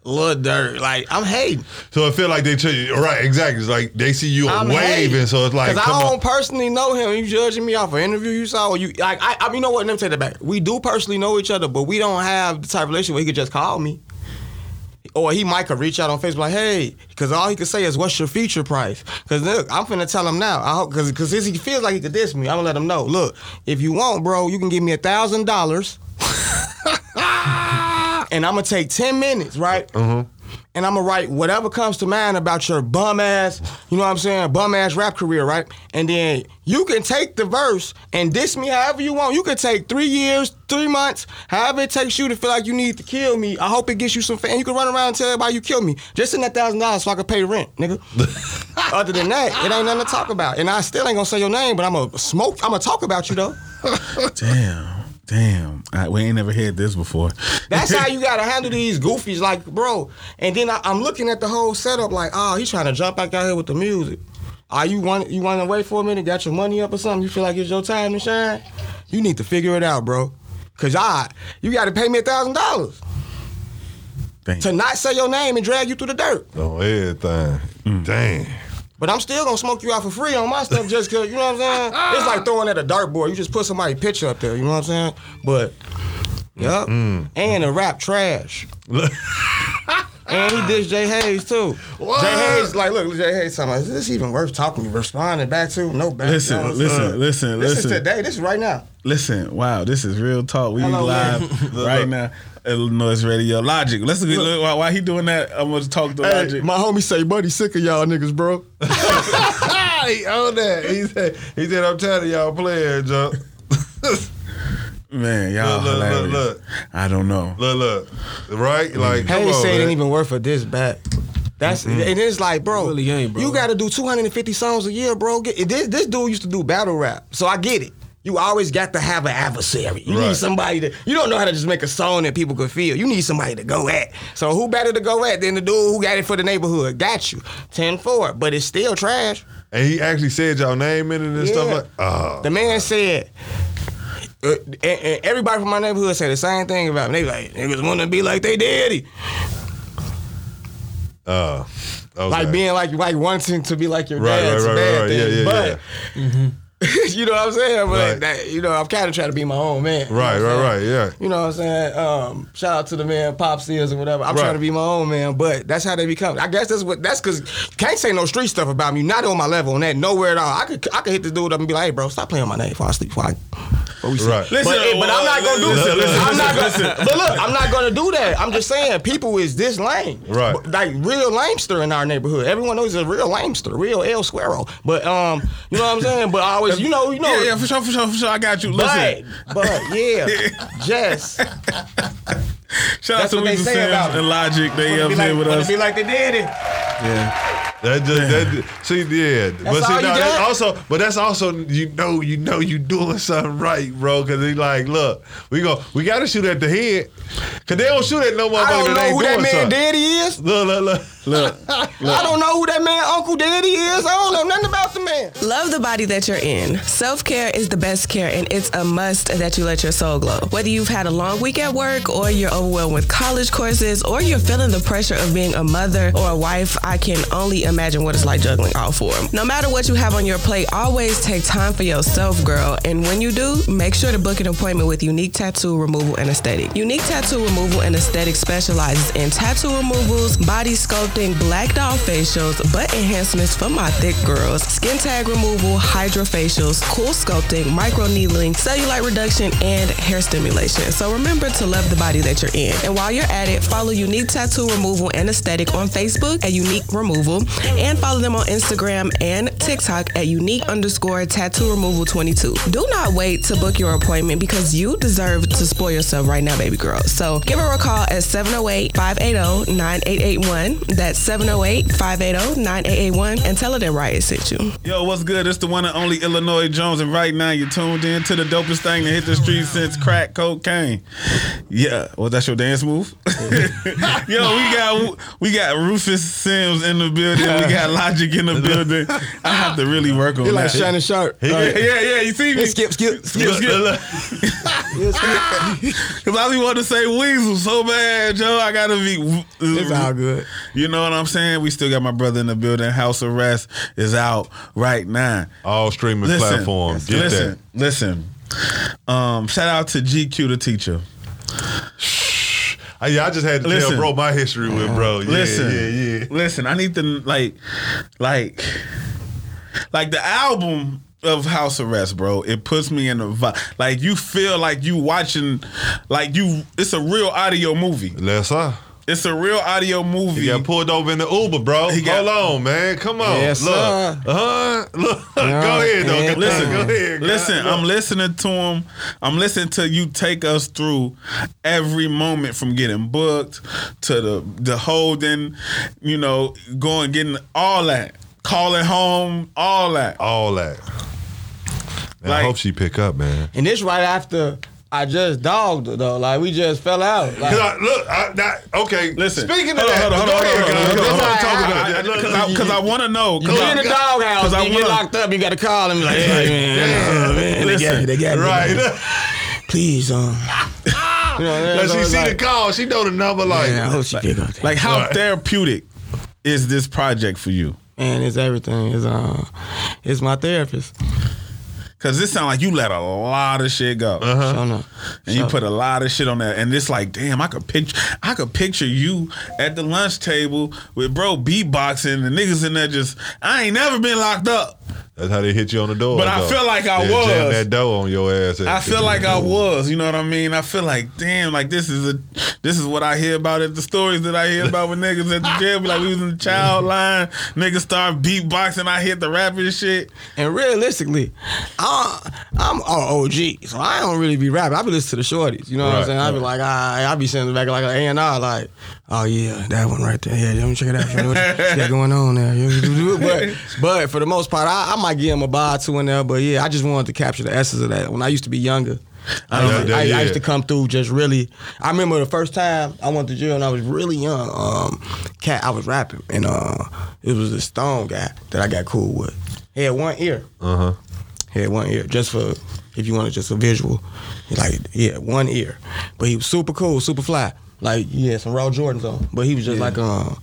Lil Dirt? Like I'm hating. So it feel like they tell you right, exactly. It's like they see you I'm waving, hating. so it's like, Cause I don't on. personally know him. You judging me off an interview you saw, or you like I, I you know what? Let me take that back. We do personally know each other, but we don't have the type of relationship where he could just call me. Or he might could reach out on Facebook like, hey, because all he could say is, "What's your feature price?" Because look, I'm finna tell him now. I hope because because he feels like he could diss me. I'm gonna let him know. Look, if you want, bro, you can give me a thousand dollars, and I'm gonna take ten minutes, right? Mm-hmm. And I'm gonna write whatever comes to mind about your bum ass, you know what I'm saying, bum ass rap career, right? And then you can take the verse and diss me however you want. You can take three years, three months, however it takes you to feel like you need to kill me. I hope it gets you some fan. You can run around and tell everybody you killed me. Just send that thousand dollars so I can pay rent, nigga. Other than that, it ain't nothing to talk about. And I still ain't gonna say your name, but I'm gonna smoke. I'm gonna talk about you though. damn, damn, I, we ain't never had this before. That's how you gotta handle these goofies, like, bro. And then I, I'm looking at the whole setup, like, ah, oh, he's trying to jump back out here with the music. Are you want you want to wait for a minute? Got your money up or something? You feel like it's your time to shine? You need to figure it out, bro. Cause I, you got to pay me a thousand dollars Damn. to not say your name and drag you through the dirt. On everything. Mm. Dang. But I'm still gonna smoke you out for free on my stuff just cause you know what I'm saying. It's like throwing at a dartboard. You just put somebody's picture up there. You know what I'm saying? But, yep. Mm-hmm. And the rap trash. And he dissed Jay Hayes too. Jay Hayes, like, look, Jay Hayes talking about, is this even worth talking responding back to? No back. Listen, no, listen, uh, listen, This listen. is today. This is right now. Listen, wow, this is real talk. We Hello, live right now. iLLANOiZE Radio. Logic. Let's look, look while, while he doing that. I'm gonna talk to Hey, Logic. my homie say, buddy, sick of y'all niggas, bro. he owned that. He said, he said, I'm tired of y'all playing, Joe. Man, y'all Look, look, look, hilarious. look. I don't know. Look, look. Right? Mm. Like, come Hayes on, it man. ain't even worth a diss back. That's and it's like, bro, really ain't, bro. you got to do 250 songs a year, bro. Get, this this dude used to do battle rap, so I get it. you always got to have an adversary. You Right. need somebody to. You don't know how to just make a song that people could feel. You need somebody to go at. So who better to go at than the dude who got it for the neighborhood? Got you 10-4, but it's still trash. And he actually said y'all name in it and stuff like. Oh, The man said. Uh, and, and everybody from my neighborhood said the same thing about me. They like niggas want to be like they daddy, uh, okay. like being like like wanting to be like your Right, dad. right, It's a right, bad right, thing. yeah, yeah, but you know what I'm saying? But Right. that, you know, I'm kind of trying to be my own man. You know Right, right, saying? right, yeah. You know what I'm saying? Um, shout out to the man Pop Sears or whatever. I'm Right. trying to be my own man, but that's how they become. I guess that's what that's because can't say no street stuff about me. Not on my level on that nowhere at all. I could I could hit this dude up and be like, hey bro, stop playing my name before I sleep. Before I, before we sleep. Right. But, Listen, but I'm not gonna do listen, listen, I'm not listen, gonna, But look, I'm not gonna do that. I'm just saying people is this lame. Right. Like real lamester in our neighborhood. Everyone knows he's a real lamester, real El Squero. But um, you know what I'm saying? But I always, you know, you know. Yeah, yeah, for sure, for sure, for sure. I got you. Listen, But, but yeah, just shout out That's to what they Weezy say Sims about and Logic. They wanna up be here like, with us. be like they did it. That just that see yeah, but see all you no, that's also but that's also you know you know you doing something right, bro. Because he like look we go we got to shoot at the head because they don't shoot at no I don't know ain't who that man something. daddy is. Look look look. Look, I don't know who that man Uncle Daddy is. I don't know nothing about the man. Love the body that you're in. Self care is the best care, and it's a must that you let your soul glow. Whether you've had a long week at work, or you're Oh overwhelmed with college courses, or you're feeling the pressure of being a mother or a wife, I can only imagine what it's like juggling all four. No matter what you have on your plate, always take time for yourself, girl. And when you do, make sure to book an appointment with Unique Tattoo Removal and Aesthetic. Unique Tattoo Removal and Aesthetic specializes in tattoo removals, body sculpting, black doll facials, butt enhancements for my thick girls, skin tag removal, hydrofacials, cool sculpting, micro needling, cellulite reduction, and hair stimulation. So remember to love the body that you're in. And while you're at it, follow Unique Tattoo Removal and Aesthetic on Facebook at Unique Removal and follow them on Instagram and TikTok at unique underscore tattoo removal 22. Do not wait to book your appointment because you deserve to spoil yourself right now, baby girl. So give her a call at 708 580 9881. That's 708 580 9881 and tell her that Riot sent you. Yo, what's good? It's the one and only Illinois Jones, and right now you're tuned in to the dopest thing to hit the street since crack cocaine. Yeah, was that your dance move? Yo, we got we got Rufus Sims in the building. We got Logic in the building. I have to really work on He like that. Shannon Sharpe. yeah, yeah, yeah, you see me? Skip, skip, skip, Skip, skip. Cause I be wanting to say Weasel so bad, Joe. I gotta be. It's all good. You know what I'm saying? We still got my brother in the building. House arrest is out right now. All streaming Listen, platforms. Get listen, that. listen. Um, shout out to GQ the teacher. I, yeah, I just had to Listen. tell bro my history with bro. Yeah, listen, yeah, yeah. listen. I need to like, like, like the album of House Arrest, bro. It puts me in a vibe. Like you feel like you watching, like you. It's a real audio movie. Let's uh. It's a real audio movie. He got pulled over in the Uber, bro. He got- Hold on, man. Come on. Yes, Look. sir. Uh-huh. Look. Yeah, go ahead, though. yeah. Listen, go ahead. listen. I'm listening to him. I'm listening to you take us through every moment from getting booked to the the holding, you know, going getting all that, calling home, all that. all that. Man, Like- I hope she pick up, man. And this right after I just dogged her though. Like we just fell out. Like, Cause I, look, I, that, okay. Listen, speaking of hold on, that, hold on, hold on, hold on, cuz. hold on, Let's hold on. talk I- about I- Because I, I want to know. you Cause I, in the doghouse, 'cause I you get wanna- locked up, you got to call him like, hey man, oh, man, they got me, they got me. Right. Please, um, you know, Like she see like, the call, she know the number. Like, Man, I hope she pick up. that. like how Right. therapeutic is this project for you? man, it's everything. It's uh, it's my therapist. Cause this sound like you let a lot of shit go. Uh-huh. So no, And you put a lot of shit on that, and it's like, damn, I could picture, I could picture you at the lunch table with bro beatboxing, and niggas in there just, I ain't never been locked up. That's how they hit you on the door. But I feel like I They was. Jam that dough on your ass. I feel like I was, you know what I mean? I feel like, damn, like this is a, this is what I hear about it. The stories that I hear about with niggas at the jail, be like we was in the child line, niggas start beatboxing, I hit the rapping shit. And realistically, I, I'm oh OG. So I don't really be rapping. I be listening to the shorties. You know what I'm Right, saying? I be like, I, I be sitting back like an A and R, like, oh yeah, that one right there. Yeah, let me check it out. What you got going on there? but but for the most part, I, I might give him a bar or two in there. But yeah, I just wanted to capture the essence of that. When I used to be younger. I, Yeah, used to- yeah, I- I used to come through just really. I remember the first time I went to jail and I was really young. Um, cat, I was rapping and uh, it was this Stone guy that I got cool with. He had one ear. Uh huh. He had one ear, just for if you wanted just a visual. Like, yeah, one ear. But he was super cool, super fly. Like, had some raw Jordans on. But he was just like, uh,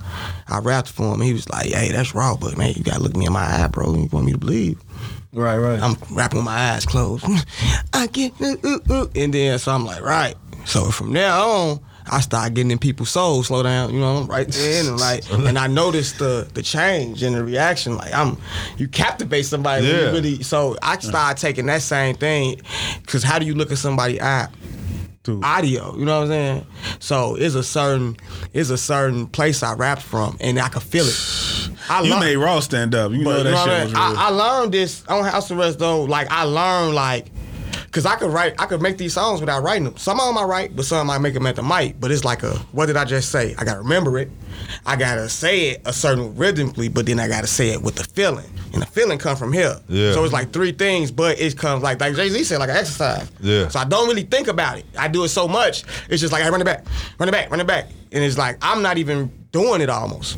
I rapped for him. He was like, hey, that's raw, but man, you gotta look me in my eye, bro. You want me to believe. Right, right. I'm rapping with my eyes closed. I get, uh, uh, uh. and then so I'm like, right. So from there on, I start getting in people's souls, slow down, you know, right then, and like, and I noticed the the change in the reaction. Like I'm, you captivate somebody Yeah. really. So I started taking that same thing, because how do you look at somebody eye? Through audio, you know what I'm saying? So it's a certain, it's a certain place I rapped from, and I could feel it. I You learned- made Raw stand up. You know you that know shit what I, was mean? real. I, I learned this on House Arrest though. Like I learned like, cause I could write, I could make these songs without writing them. Some of them I write, but some I make them at the mic. But it's like a, what did I just say? I gotta remember it. I gotta say it a certain rhythmically, but then I gotta say it with the feeling, and the feeling come from here. Yeah. So it's like three things, but it comes like like Jay Z said, like an exercise. Yeah. So I don't really think about it. I do it so much. It's just like I run it back, run it back, run it back, and it's like I'm not even doing it almost.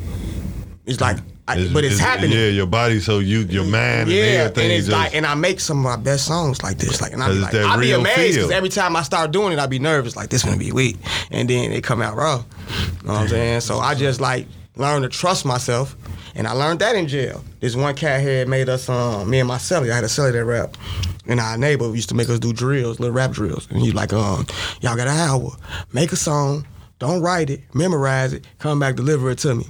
It's like, I, but it's, happening. Yeah, your body, so you, your mind, Yeah, and and it's just, like, and I make some of my best songs like this, like, and I be like, I be amazed because every time I start doing it, I be nervous, like this gonna be weak, and then it come out raw. You know what I'm saying? So I just like learned to trust myself, and I learned that in jail. This one cat had made us, um, me and my celly, I had a celly that rap. And our neighbor used to make us do drills, little rap drills. And he's like, um, y'all got an hour. Make a song, don't write it, memorize it, come back, deliver it to me.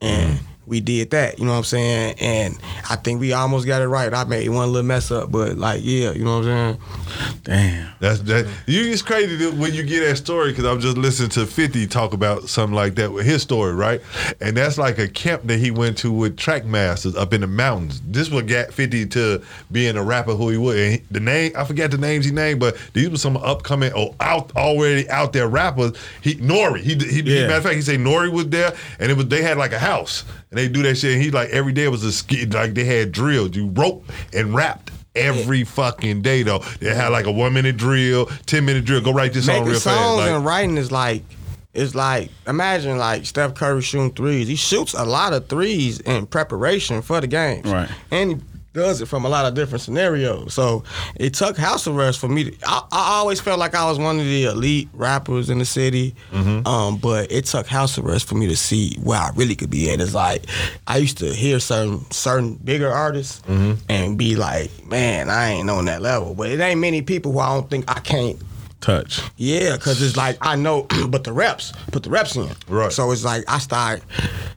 And we did that, you know what I'm saying? And I think we almost got it right. I made one little mess up, but like, yeah, you know what I'm saying? Damn. That's that. You it's crazy that when you get that story because I'm just listening to Fifty talk about something like that with his story, right? And that's like a camp that he went to with Trackmasters up in the mountains. This what got Fifty to being a rapper who he was. And he- the name I forget the names he named, but these were some upcoming or out already out there rappers. He Nori. He, he, he matter of fact he said Nori was there and it was they had like a house and they do that shit. And he like every day was a ski like they had drills. You rope and rapped. Every fucking day though, they had like a one minute drill, ten minute drill. Go write this song Making real songs fast. Like, and writing is like, it's like, imagine like Steph Curry shooting threes. He shoots a lot of threes in preparation for the games. Right. And he does it from a lot of different scenarios. So it took house arrest for me to, I, I always felt like I was one of the elite rappers in the city. Um, but it took house arrest for me to see where I really could be at. It's like, I used to hear certain, certain bigger artists and be like, man, I ain't on that level. But it ain't many people who I don't think I can't Touch. yeah, cause it's like I know, but the reps, put the reps in. Right. So it's like I start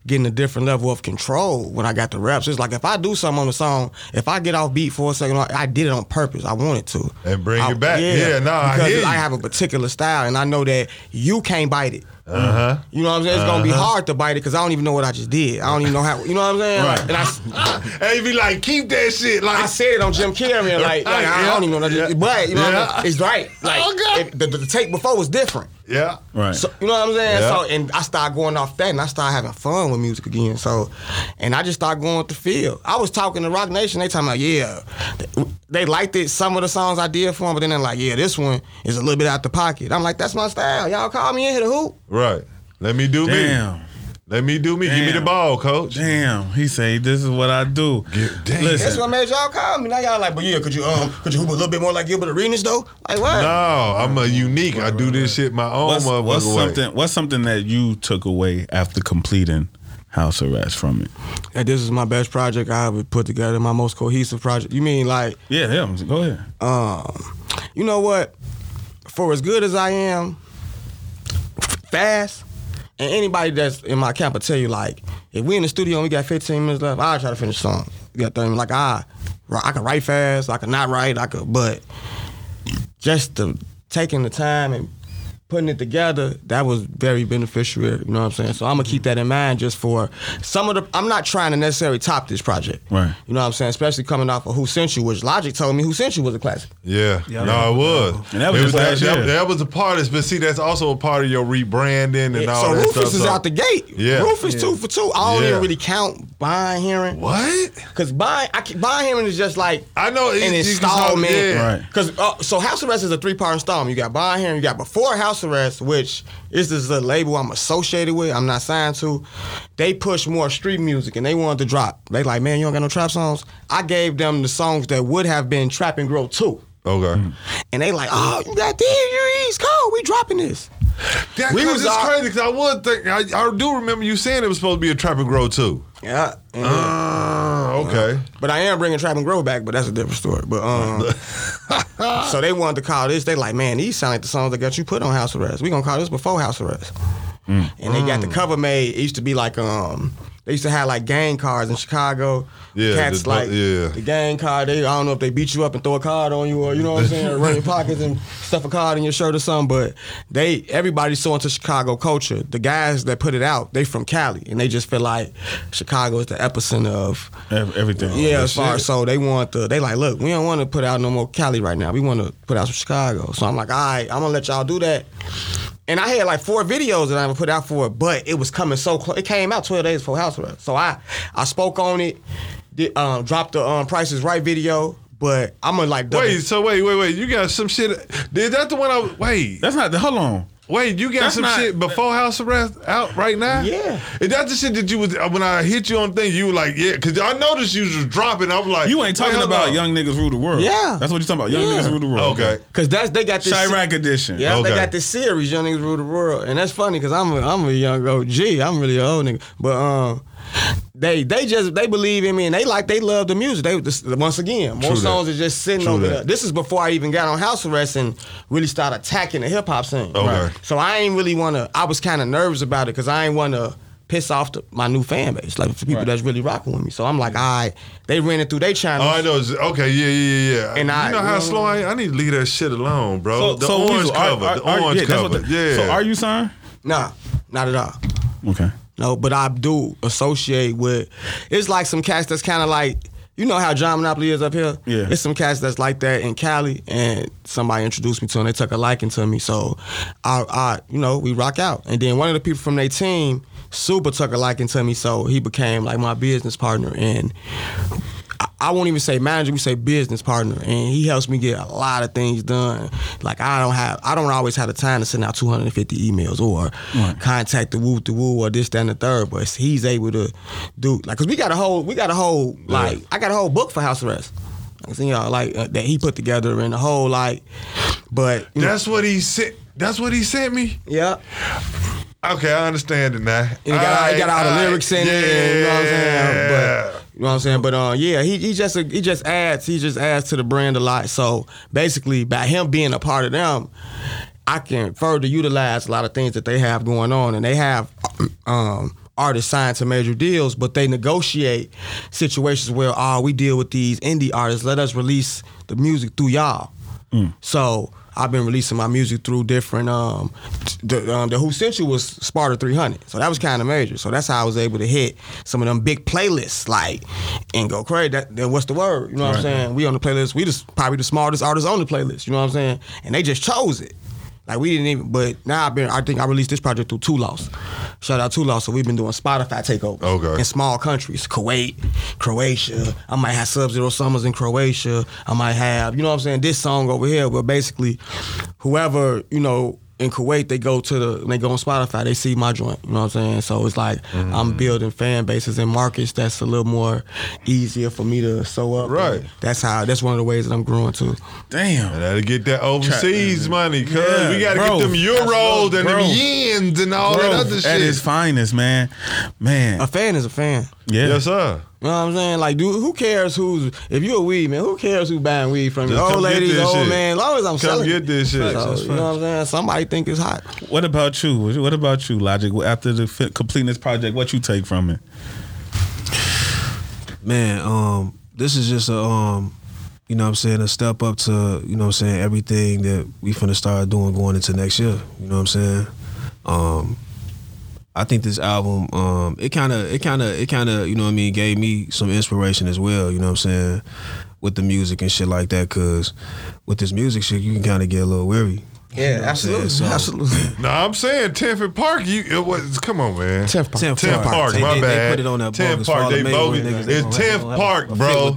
getting a different level of control when I got the reps. It's like if I do something on the song, if I get off beat for a second, I did it on purpose. I wanted to. And bring I- it back. Yeah, nah, I hear you. I have a particular style, and I know that you can't bite it. Uh huh. You know what I'm saying? It's gonna be Uh-huh. hard to bite it because I don't even know what I just did. I don't even know how. You know what I'm saying? Right. And I, And he be like, keep that shit. Like I said it on Jim Carrey, and like, like, I don't even know what I just. Yeah. But you know, what I Yeah. mean? it's right. Like Okay. it- the, the, the take before was different. yeah. Right. So you know what I'm saying? Yeah. So and I started going off that, and I started having fun with music again. So, and I just started going with the feel. I was talking to Roc Nation. They talking about yeah, they liked it. Some of the songs I did for them, but then they're like, yeah, this one is a little bit out the pocket. I'm like, that's my style. Y'all call me in here to hoop. Right. Let me do me. Damn. Let me do me. Give me the ball, coach. Damn. He say this is what I do. Get- damn. That's what made y'all call me. Now y'all like, but yeah, could you um, could you hoop a little bit more like Gilbert Arenas though? Like what? No, I'm a unique. I do this shit my own What's, what's something? What's something that you took away after completing house arrest from it? That this is my best project I ever put together. My most cohesive project. You mean like Yeah, yeah. Go ahead. Um, you know what? For as good as I am, fast, and anybody that's in my camp will tell you like, if we in the studio and we got 15 minutes left, I'll try to finish the song. You got 30. Like I, I can write fast. I can not write. I could, but just the taking the time and putting it together, that was very beneficial. You know what I'm saying? So I'm gonna keep that in mind just for some of the. I'm not trying to necessarily top this project. Right. You know what I'm saying? Especially coming off of Who Sent You, which Logic told me Who Sent You was a classic. Yeah, no, it was. And that was It just that, last that- that was a part of it, but see, that's also a part of your rebranding and all so that Rufus stuff. is out the gate. Yeah. Rufus two for two. I don't Yeah. even really count bond hearing. What? Because buying, I can, bond hearing is just like I know it- an you can installment. Right. Because uh, so House Arrest is a three part installment. You got bond hearing, you got before House Arrest, which is this a label I'm associated with. I'm not signed to. They push more street music and they wanted to drop. They like, man, you don't got no trap songs. I gave them the songs that would have been Trap and Grow too. Okay. And they like, oh, you got this, you East Coast, we dropping this. That, We we was was all- crazy because I would think I, I do remember you saying it was supposed to be a trap and grow too. Yeah. and- Ah, okay. But I am bringing Trap and Grow back, but that's a different story. But um, so they wanted to call this. They like, man, these sound like the songs that got you put on house arrest. We gonna call this before house arrest. And they got the Mm. cover made. It used to be like um, they used to have like gang cards in Chicago. Yeah, cats the- like yeah. the gang card. They I don't know if they beat you up and throw a card on you or you know what I'm saying, or run your pockets and stuff a card in your shirt or something. But they everybody's so into Chicago culture. The guys that put it out, they from Cali, and they just feel like Chicago is the epicenter of Everything. yeah, as far shit. so they want the They like, look, we don't want to put out no more Cali right now. We want to put out some Chicago. So I'm like, all right, I'm gonna let y'all do that. And I had like four videos that I ever put out for it, but it was coming so close. It came out 12 days before house arrest. So I I spoke on it, did, um, dropped the um, Price is Right video, but I'm gonna like double- Wait, so wait, wait, wait. You got some shit. Is that the one I wait? That's not the. Hold on. Wait, you got That's some not- shit before house arrest out right now? Yeah. Is that the shit that you was when I hit you on thing? You were like, yeah, because I noticed you was dropping. I was like, You ain't talking hold about on. young niggas rule the world. Yeah. That's what you're talking about. Young Yeah. niggas rule the world. Okay. Cause that's they got this. Chiraq edition. Yeah, Okay. they got this series, Young Niggas Rule the World, and that's funny because I'm a, I'm a young OG. I'm really an old nigga, but um, they they just they believe in me and they like they love the music. They this, once again, more True that. songs are just sitting True over that. there. This is before I even got on house arrest and really started attacking the hip hop scene. Okay. So I ain't really want to. I was kind of nervous about it because I ain't want to piss off the, my new fan base, like the people Right. that's really rocking with me. So I'm like, all right, they ran it through their channel. Oh, I know. Okay, yeah, yeah, yeah, yeah. And you I- know how you know- slow I, I need to leave that shit alone, bro. So, the so orange Weasel, are- cover, are- the orange yeah, cover. the- yeah. So are you signed? Nah, not at all. Okay. No, but I do associate with. It's like some cats that's kind of like. You know how John Monopoly is up here? Yeah. It's some cats that's like that in Cali, and somebody introduced me to them. They took a liking to me, so I, I, you know, we rock out. And then one of the people from their team, Super, took a liking to me, so he became like my business partner. And I, I won't even say manager, we say business partner, and he helps me get a lot of things done. Like I don't have, I don't always have the time to send out 250 emails or contact the woo the woo or this that and the third, but he's able to do like because we got a whole, we got a whole like I got a whole book for house arrest. I see y'all like uh, that he put together and the whole like, but you know, That's what he sent. That's what he sent me. yeah. Okay, I understand it now. And he got, he got all the lyrics in it, and you know what I'm saying? But you know what I'm saying? But uh, yeah, he, he just he just adds he just adds to the brand a lot. So basically, by him being a part of them, I can further utilize a lot of things that they have going on, and they have um, artists signed to major deals, but they negotiate situations where oh we deal with these indie artists, let us release the music through y'all. So I've been releasing my music through different. Um, the, um, the Who Sent You was Sparta 300, so that was kind of major. So that's how I was able to hit some of them big playlists, like and go crazy. That, then what's the word? You know what I'm saying? We on the playlist. We just probably the smartest artists on the playlist. You know what I'm saying? And they just chose it. Like we didn't even, but now I've been. I think I released this project through Two Loss. Shout out Two Loss. So we've been doing Spotify takeovers Okay. in small countries, Kuwait, Croatia. I might have Sub Zero Summers in Croatia. I might have, you know what I'm saying, this song over here. But basically, whoever you know in Kuwait, they go to the, they go on Spotify, they see my joint. You know what I'm saying? So it's like Mm-hmm. I'm building fan bases in markets that's a little more easier for me to sew up. Right. That's how. That's one of the ways that I'm growing too. Damn. I gotta get that overseas money, cuz Yeah, we gotta bro. get them euros and Bro. them yens and all Bro, that other shit. At shit. his finest, man. Man. A fan is a fan. Yeah. Yes, sir. You know what I'm saying? Like, dude, who cares who's if you're a weed man? Who cares who's buying weed from you? Just Old come get ladies, old shit. man. As long as I'm Come selling, get this shit. So, you know what I'm saying? Somebody think it's hot. What about you? What about you, Logic? After the fi- completing this project, what you take from it? man, um, this is just a um, you know what I'm saying, a step up to, you know what I'm saying, everything that we finna start doing going into next year. You know what I'm saying? Um I think this album, um, it kinda it kinda it kinda, you know what I mean, gave me some inspiration as well, you know what I'm saying, with the music and shit like that, cause with this music shit you can kinda get a little weary. Yeah, what I'm absolutely, So- absolutely. No, I'm saying 10th and Park. You it was, come on, man. 10th Park. 10th 10th Park. Park, They- my they- they bad. put it on that 10th Park, they Mayweather bogus. niggas, they It's gonna 10th Park, bro.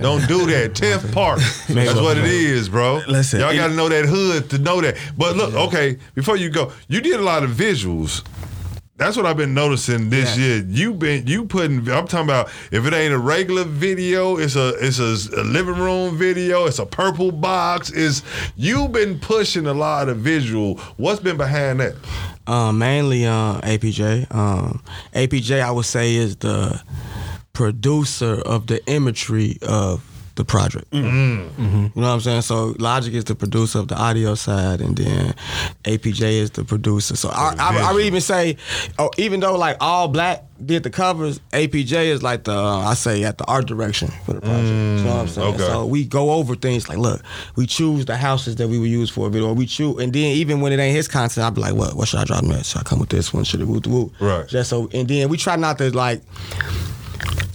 Don't do that. 10th Park. That's what it is, bro. Listen, y'all got to know that hood to know that. But look, okay, before you go, you did a lot of visuals. That's what I've been noticing this Yeah. year. You been you putting. I'm talking about if it ain't a regular video, it's a it's a, a living room video. It's a purple box. Is you been pushing a lot of visual? What's been behind that? Um, mainly uh, APJ. Um, APJ, I would say, is the producer of the imagery of the project. Mm. Mm-hmm. Mm-hmm. You know what I'm saying? So Logic is the producer of the audio side, and then APJ is the producer. So I, I, I would even say, oh, even though like all black did the covers, APJ is like the uh, I say at the art direction for the project. you know what I'm mm, saying? okay. So we go over things like, look, we choose the houses that we would use for a video, or we choose, and then even when it ain't his content, I'd be like, what, what should I drop next? Should I come with this one? Should it woo woo? Right. Just so, and then we try not to like.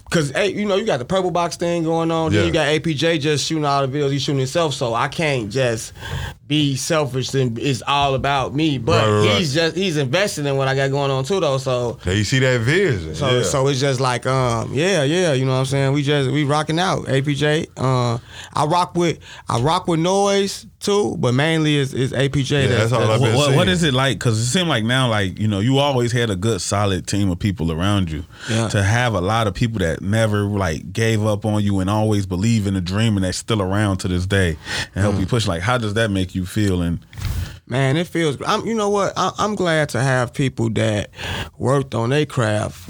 Cause hey, you know you got the purple box thing going on. Yeah. Then you got APJ just shooting all the videos. He's shooting himself, so I can't just be selfish and it's all about me. But Right, right, right. he's just he's investing in what I got going on too, though. So Now you see that vision. so yeah. so it's just like um yeah yeah you know what I'm saying we just we rocking out APJ uh I rock with I rock with noise too but mainly is is APJ that's all I've been what, what is it like? Because it seemed like now, like you know, you always had a good, solid team of people around you. Yeah. To have a lot of people that never like gave up on you and always believe in the dream and that's still around to this day and help you Mm. push. Like, how does that make you feel? And Man, it feels. I'm, you know what? I, I'm glad to have people that worked on their craft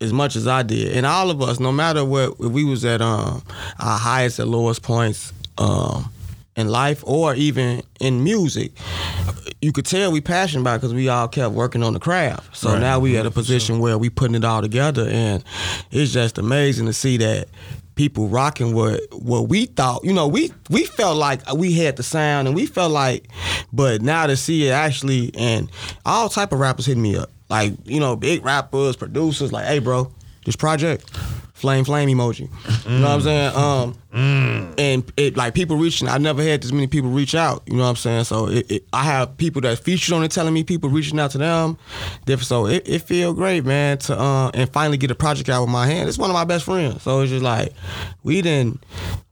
as much as I did, and all of us, no matter what, if we was at um, our highest and lowest points um, in life, or even in music, you could tell we passionate about because we all kept working on the craft. So Right. now we at a position where we putting it all together, and it's just amazing to see that people rocking what what we thought. You know, we we felt like we had the sound, and we felt like, but now to see it actually, and all type of rappers hitting me up, like you know, big rappers, producers, like, hey, bro, this project. Flame, flame emoji. You know what I'm saying? Um, and it like people reaching. I never had this many people reach out. You know what I'm saying? So it, it, I have people that featured on it telling me people reaching out to them. Different. So it, it feel great, man, to uh, and finally get a project out with my hand. It's one of my best friends. So it's just like we didn't.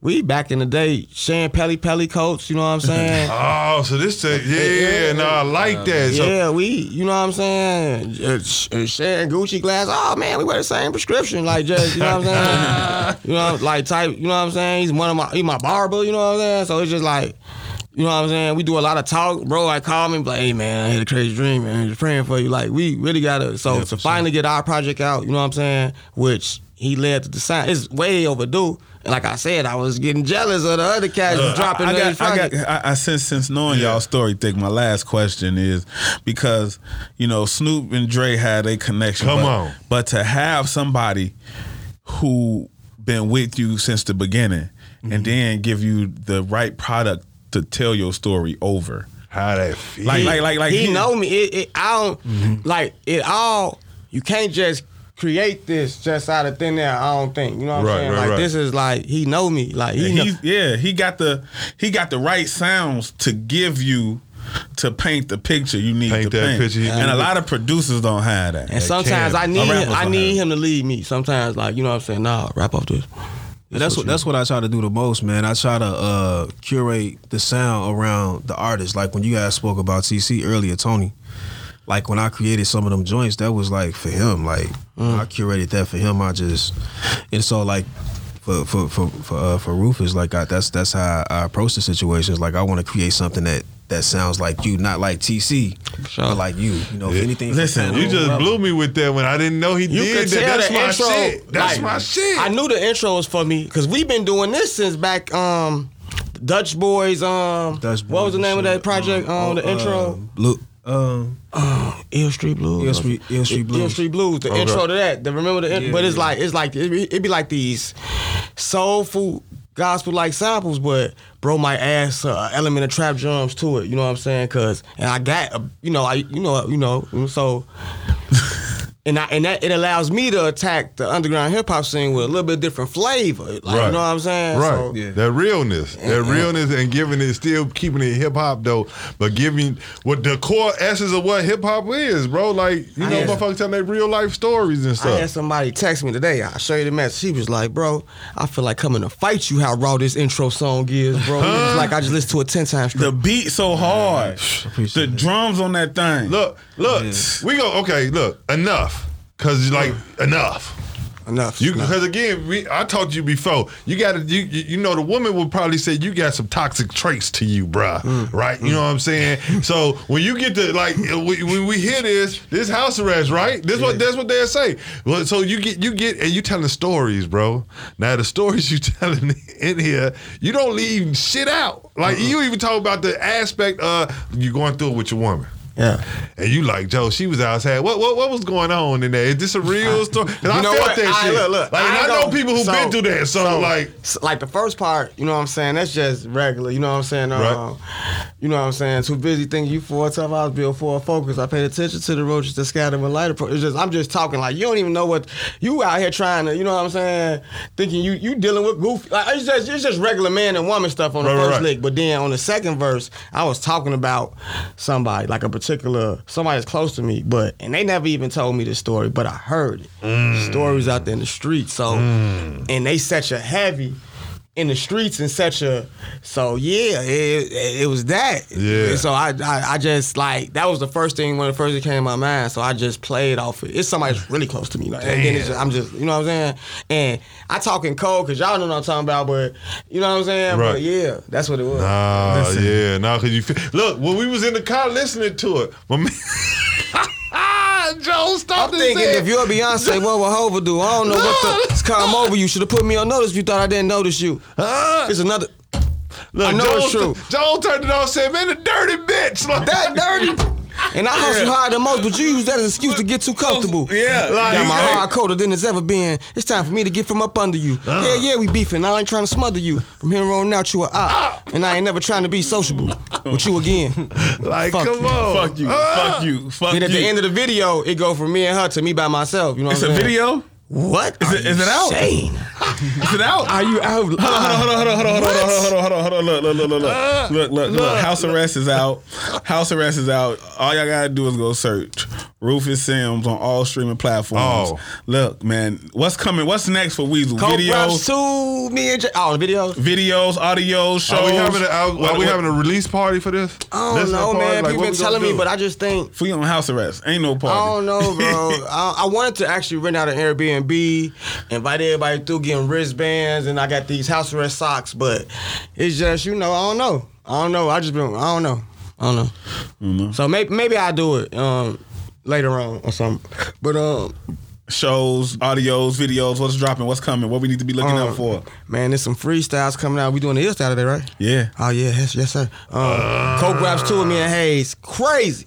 We back in the day, sharing Pelle Pelle coats. You know what I'm saying? Oh, so this uh, yeah, no, I like that. So yeah, we, you know what I'm saying? Uh, uh, sharing Gucci glass. Oh man, we wear the same prescription. Like just, you know what I'm saying? you know, like type. You know what I'm saying? He's one of my, he's my barber. You know what I'm saying? So it's just like. You know what I'm saying? We do a lot of talk, bro. I call me, like, hey man, I had a crazy dream, man. Just praying for you. Like, we really gotta. So to finally get our project out, you know what I'm saying? Which he led to the sign. It's way overdue. And like I said, I was getting jealous of the other cats dropping I, their got, I, got, I, I since since knowing y'all story, think my last question is because you know Snoop and Dre had a connection. Come but, on. but to have somebody who been with you since the beginning Mm-hmm. and then give you the right product to tell your story over. how that feel? Like like like like he know me. It, it, I don't like it all. You can't just create this just out of thin air. I don't think. You know what Right, I'm saying? right, like right. this is like he know me. Like he know. He's, yeah, he got the he got the right sounds to give you to paint the picture you need Paint to that paint. picture and a lot of producers don't have that. And sometimes can. I need rappers I need him to lead me. Sometimes like you know what I'm saying. Nah, wrap off this. And that's what that's what I try to do the most, man. I try to uh, curate the sound around the artist. Like when you guys spoke about CC earlier, Tony. Like when I created some of them joints, that was like for him. Like I curated that for him. I just and so like for for for for, uh, for Rufus, like I, that's that's how I approach the situations. Like I want to create something that that sounds like you, not like TC, Sure. but like you. You know, if anything. Listen, you just Rebel. blew me with that when I didn't know he You did that. That's my intro. shit. That's like, my shit. I knew the intro was for me because we've been doing this since back um Dutch Boys um Dutch what was the Boys name of that project um, Oh, the uh, intro Blue. Um, Ill Street Blues. Ill Street- Ill Street Ill Blues. Street Blues. The Okay. intro to that. The remember the. in- Yeah, but it's yeah. like it's like it be, it be like these soulful gospel like samples, but bro might add uh, element of trap drums to it. You know what I'm saying? Cause and I got uh, you know I you know you know so. And, I, and that it allows me to attack the underground hip hop scene with a little bit different flavor. Like, Right. You know what I'm saying? Right. So, That realness. That And- realness and giving it still keeping it hip hop though, but giving what the core essence of what hip hop is, bro. Like, you I know, had- motherfuckers telling their real life stories and stuff. I stuff. had somebody text me today. I'll show you the message. She was like, bro, I feel like coming to fight you how raw this intro song is, bro. He was like I just listened to it 10 times straight. The beat so hard. The drums on that thing. Look, look, we go. Okay, look, enough, cause like enough. Enough. You because again, we, I told you before. You got to you, you know the woman would probably say you got some toxic traits to you, bruh. Mm. Right? You know what I'm saying? so when you get to like we- when we hear this, this house arrest, right? This what that's what they'll say. Well, so you get you get and you telling stories, bro. Now the stories you telling in here, you don't leave shit out. Like you even talk about the aspect of you going through it with your woman. Yeah. And you like Joe? She was outside. What what what was going on in there? Is this a real story? 'Cause I know felt what? that Alright, shit. look, look. Like, and I ain't know people who've been through that. So, like, s- like the first part, you know what I'm saying? That's just regular. You know what I'm saying? Right. Um, you know what I'm saying? Too busy thinking you four tough hours, build four focus. I paid attention to the roaches that scatter with lighter. Pro- it's just I'm just talking like you don't even know what you out here trying to. You know what I'm saying? Thinking you you dealing with goofy. Like it's just it's just regular man and woman stuff on the right, first right. lick. But then on the second verse, I was talking about somebody like a particular somebody that's close to me. But and they never even told me this story, but I heard it. Mm. Stories out there in the street. So and they such a heavy in the streets and such a so yeah it, it was that. Yeah. And so I, I I just like that was the first thing when it first came to my mind. So I just played off it. It's somebody that's really close to me like and then it's just, I'm just you know what I'm saying? And I talk in code because y'all know what I'm talking about but you know what I'm saying? Right. but yeah that's what it was. Nah, yeah, nah, cause you feel, look when we was in the car listening to it, my man, Joe stop I'm thinking if you're Beyonce, what would Hova do? I don't know what the It's come over. You should have put me on notice if you thought I didn't notice you. Huh? It's another Look, I know Joe, it's true. Joe turned it on and said, "Man, the dirty bitch." Like, that dirty. And I hustle hard the most, but you use that as an excuse to get too comfortable. Yeah. Got Like, my hey. heart colder than it's ever been. It's time for me to get from up under you. Uh. Yeah, yeah, we beefing. I ain't trying to smother you. From here on out, you a op. And I ain't never trying to be sociable with you again. like, Fuck come you. on, Fuck you. Ah. Fuck you. Fuck you. Then at the end of the video, it go from me and her to me by myself. You know what it's I'm a saying? video? What? Is it- is it out? Saying? Is it out? Are you out? Hold on, hold on, hold on, hold on, hold on, hold on, hold on, hold on, hold on. Look, look, look, look, look, look, look, look. House arrest is out. House arrest is out. All y'all gotta do is go search Rufus Sims on all streaming platforms. Oh. Look, man, what's coming? What's next for Weasel? Coke raps Videos, to me and J- oh videos. videos, audios, shows. Are we having a, are, What- are we what- having a release party for this? I don't Listener know, man. Like, People been telling me, do? but I just think For you on house arrest, ain't no party. I don't know, bro. I, I wanted to actually rent out an Airbnb, invite everybody through, getting wristbands, and I got these house arrest socks. But it's just, you know, I don't know. I don't know. I just been, I don't know. I don't know. Mm-hmm. So maybe maybe I'll do it um, later on or something. But um, Shows, audios, videos. What's dropping? What's coming? What we need to be looking Um, out for? man, there's some freestyles coming out. We doing the Ill Saturday, right? Yeah. Oh yeah, yes, yes sir. Um, Coke raps two of me and Hayes, crazy,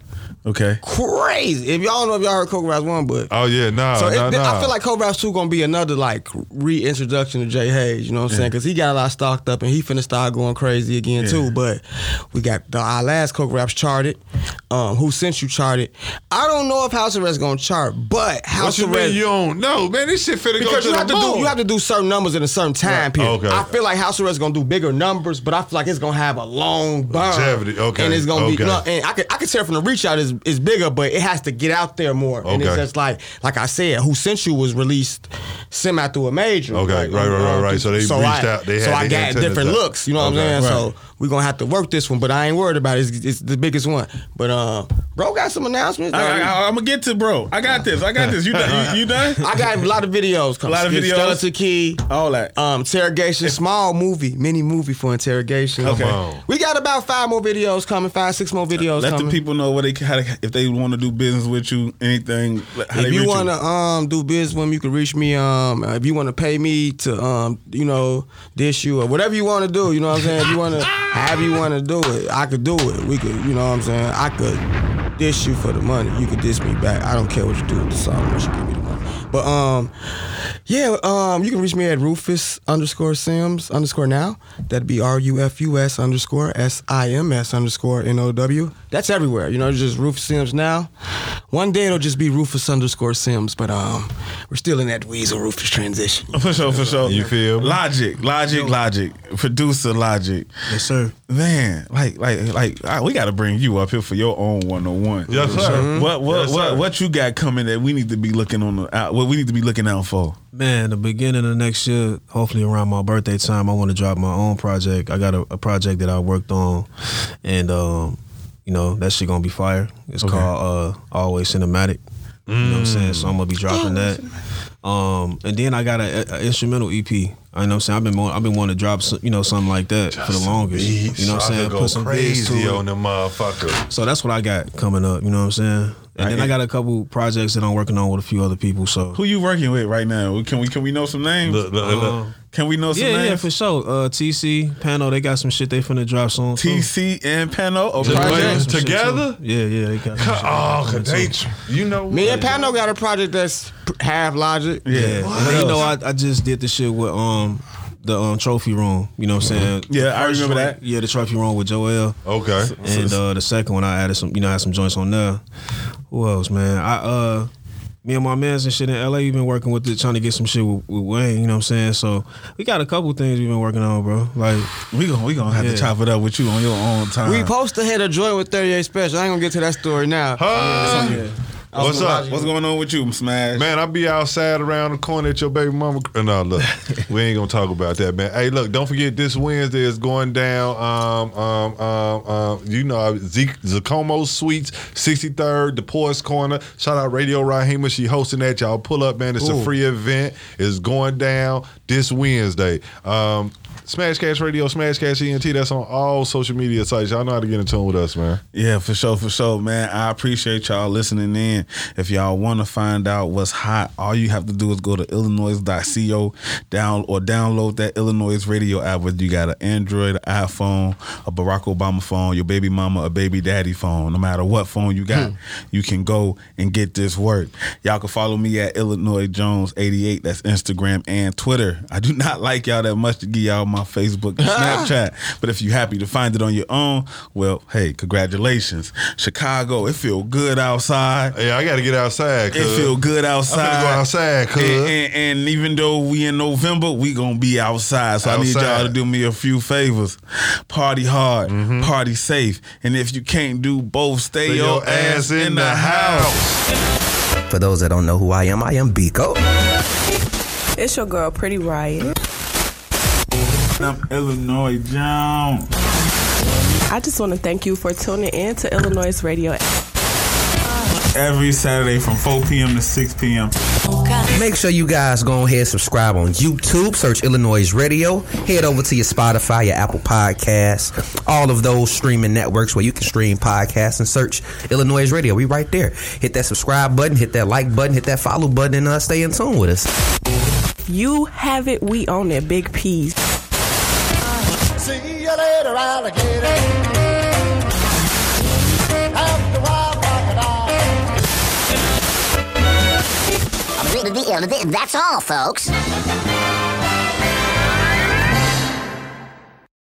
Okay. crazy. If y'all don't know if y'all heard Coke raps one, but Oh yeah, nah, So it- nah, nah. I feel like Cobra 2 gonna be another like reintroduction to Jay Hayes. You know what I'm saying? Because he got a lot stocked up and he finna start going crazy again too. But we got the, our last Coke Raps charted. Um, Who sent you charted? I don't know if House Arrest gonna chart, but what House you mean Arrest. you don't know, man? This shit finna go because to you have to moon. do you have to do certain numbers in a certain time Right. period. Okay. I feel like House Arrest gonna do bigger numbers, but I feel like it's gonna have a long burn. Longevity, okay, And it's gonna be okay. no, and I could I could tell from the reach out is is bigger, but it has to get out there more. And it's just like like I said, Who Sent You was released semi through a major. Okay, Like, right, right, right, um, right. So they reached I, out, they so had I their got different looks. You know what Okay. I'm saying? So we're gonna have to work this one, but I ain't worried about it. It's, it's the biggest one. But uh, bro got some announcements. I, I, I'm gonna get to bro. I got this. I got this. You done? You, you done? I got a lot of videos. Coming. A lot of videos? Skeleton Key. All that. Um, interrogation, small movie, mini movie for interrogation. Okay. Come on. We got about five more videos coming, five, six more videos Let coming. the people know what they how they, if they want to do business with you. Anything. How if you want to um do business with me, you can reach me. Um, if you want to pay me to um, you know, dish you or whatever you want to do, you know what I'm saying. If you want to, however you want to do it, I could do it. We could, you know what I'm saying. I could dish you for the money. You could dish me back. I don't care what you do with the song unless you give me the money. But um, Yeah, um, you can reach me at Rufus underscore Sims underscore now. That'd be R U F U S underscore S I M S underscore N O W. That's everywhere. You know, just Rufus Sims now. One day it'll just be Rufus underscore Sims, but um, we're still in that Weasel Rufus transition. For sure, for sure. You feel? Logic, logic, logic. Producer logic. Yes, sir. Man, like, like, like, we got to bring you up here for your own one on one. Yes, sir. What, what, Yes, what, what you got coming that we need to be looking on the out? What we need to be looking out for? Man, the beginning of next year, hopefully around my birthday time, I want to drop my own project. I got a, a project that I worked on, and um, you know that shit gonna be fire. It's called uh, Always Cinematic. You know what I'm saying? So I'm gonna be dropping that. Um, and then I got a, a instrumental EP. I know what I'm saying. I've been wa- I've been wanting to drop some, you know something like that for the longest. Beats, you know what I'm I saying? could Go some beats crazy on them motherfucker. So that's what I got coming up. You know what I'm saying? And then I got a couple projects that I'm working on with a few other people. So Who you working with right now? Can we can we know some names? Look, look, look. Um, Can we know some yeah, names? yeah, for sure. Uh, TC, Pano, they got some shit they finna drop soon. too. TC and Pano or Just project? waiting. Some shit, Together? too. Yeah, yeah, they got some shit Oh, coming, cause they, you know, Me and what? Pano got a project that's half logic. Yeah. Yeah, you know, I, I just did the shit with um the um trophy room. You know what I'm saying? Yeah, I remember joint- that. Yeah, the trophy room with Joel. Okay. And uh, the second one, I added some, you know, I had some joints on there. Who else, man? I uh, me and my mans and shit in LA, we've been working with it, trying to get some shit with, with Wayne. You know what I'm saying? So we got a couple things we've been working on, bro. Like We gonna we gonna have Yeah. to chop it up with you on your own time. We supposed to hit a joint with 38 Spesh. I ain't gonna get to that story now. Huh? Yeah. What's up? What's going on with you, Smash? Man, I be outside around the corner at your baby mama. uh, No, look, we ain't gonna talk about that, man. Hey, look, don't forget this Wednesday is going down. Um, um, um, um you know, Zeke Zacomo Suites, 63rd, the Ports Corner. Shout out Radio Rahima. She hosting that. Y'all pull up, man. It's a free event. It's going down this Wednesday. Um, Smashcast Radio, Smashcast ENT. That's on all social media sites. Y'all know how to get in tune with us, man. Yeah, for sure, for sure, man. I appreciate y'all listening in. If y'all want to find out what's hot, all you have to do is go to illanoize.co down or download that iLLANOiZE radio app whether you got an Android, an iPhone, a Barack Obama phone, your baby mama, a baby daddy phone. No matter what phone you got, hmm. you can go and get this work. Y'all can follow me at Illinois Jones 88. That's Instagram and Twitter. I do not like y'all that much to give y'all my Facebook and Snapchat. But if you're happy to find it on your own, well, hey, congratulations. Chicago, it feel good outside. Yeah, I got to get outside. Cause. It feel good outside. I'm finna go outside, cuz. And, and, and even though we in November, we gonna be outside. So I need y'all to do me a few favors. Party hard, Mm-hmm. party safe, and if you can't do both, stay, your, ass, in the house. For those that don't know who I am, I am Biko. It's your girl, Pretty Riot. I'm Illinois Jones. I just want to thank you for tuning in to iLLANOiZE Radio. Every Saturday from 4 p.m. to 6 p.m. Make sure you guys go ahead and subscribe on YouTube. Search iLLANOiZE Radio. Head over to your Spotify, your Apple Podcasts, all of those streaming networks where you can stream podcasts and search iLLANOiZE Radio. We right there. Hit that subscribe button, hit that like button, hit that follow button, and uh, stay in tune with us. You have it, we own it. Big P's. Alligator. While, crocodile. That's all, folks.